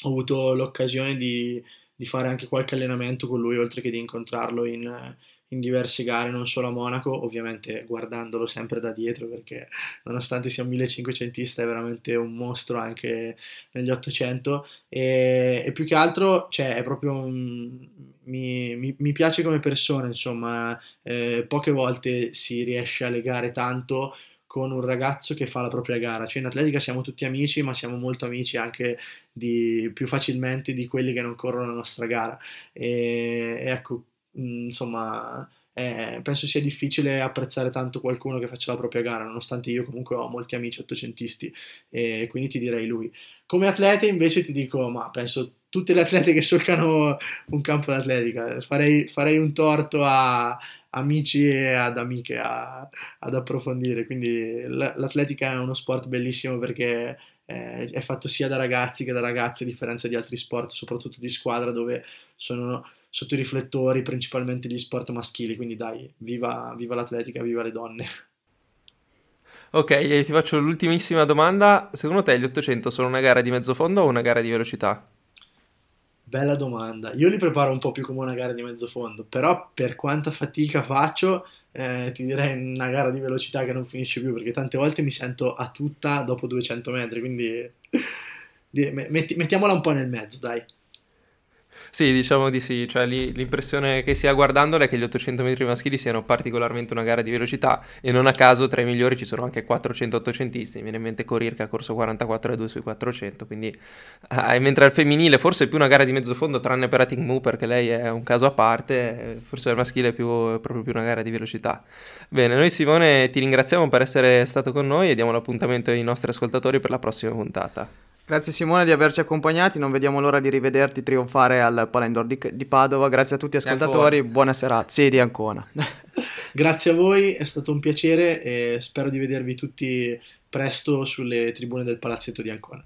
S3: Ho avuto l'occasione di, di fare anche qualche allenamento con lui, oltre che di incontrarlo in, in diverse gare, non solo a Monaco, ovviamente guardandolo sempre da dietro perché nonostante sia un 1500 è veramente un mostro anche negli 800 e, e più che altro cioè, è proprio un, mi, mi, mi, piace come persona, insomma, eh, poche volte si riesce a legare tanto con un ragazzo che fa la propria gara. Cioè in atletica siamo tutti amici, ma siamo molto amici anche di, più facilmente di quelli che non corrono la nostra gara. E, e ecco, mh, insomma, eh, penso sia difficile apprezzare tanto qualcuno che faccia la propria gara, nonostante io comunque ho molti amici ottocentisti e quindi ti direi lui. Come atlete invece ti dico, ma penso tutte le atlete che solcano un campo d'atletica, farei, farei un torto a amici e ad amiche a, ad approfondire, quindi l'atletica è uno sport bellissimo perché eh, è fatto sia da ragazzi che da ragazze, a differenza di altri sport, soprattutto di squadra dove sono sotto i riflettori principalmente gli sport maschili, quindi dai, viva, viva l'atletica, viva le donne.
S2: Ok, ti faccio l'ultimissima domanda. Secondo te gli 800 sono una gara di mezzo fondo o una gara di velocità?
S3: Bella domanda. Io li preparo un po' più come una gara di mezzo fondo, però per quanta fatica faccio, eh, ti direi una gara di velocità che non finisce più, perché tante volte mi sento a tutta dopo 200 metri, quindi mettiamola un po' nel mezzo, dai.
S2: Sì, diciamo di sì, cioè lì, l'impressione che si ha guardandola è che gli 800 metri maschili siano particolarmente una gara di velocità e non a caso tra i migliori ci sono anche 400 800isti, mi viene in mente Corir che ha corso 44 e 2 sui 400, quindi eh, mentre al femminile forse è più una gara di mezzo fondo tranne per Ating Mu perché lei è un caso a parte, forse al maschile è, più, proprio più una gara di velocità. Bene, noi Simone ti ringraziamo per essere stato con noi e diamo l'appuntamento ai nostri ascoltatori per la prossima puntata.
S1: Grazie Simone di averci accompagnati, non vediamo l'ora di rivederti trionfare al Palendor di, di Padova. Grazie a tutti gli ascoltatori, buona serata. Sì, di Ancona.
S3: Grazie a voi, è stato un piacere e spero di vedervi tutti presto sulle tribune del Palazzetto di Ancona.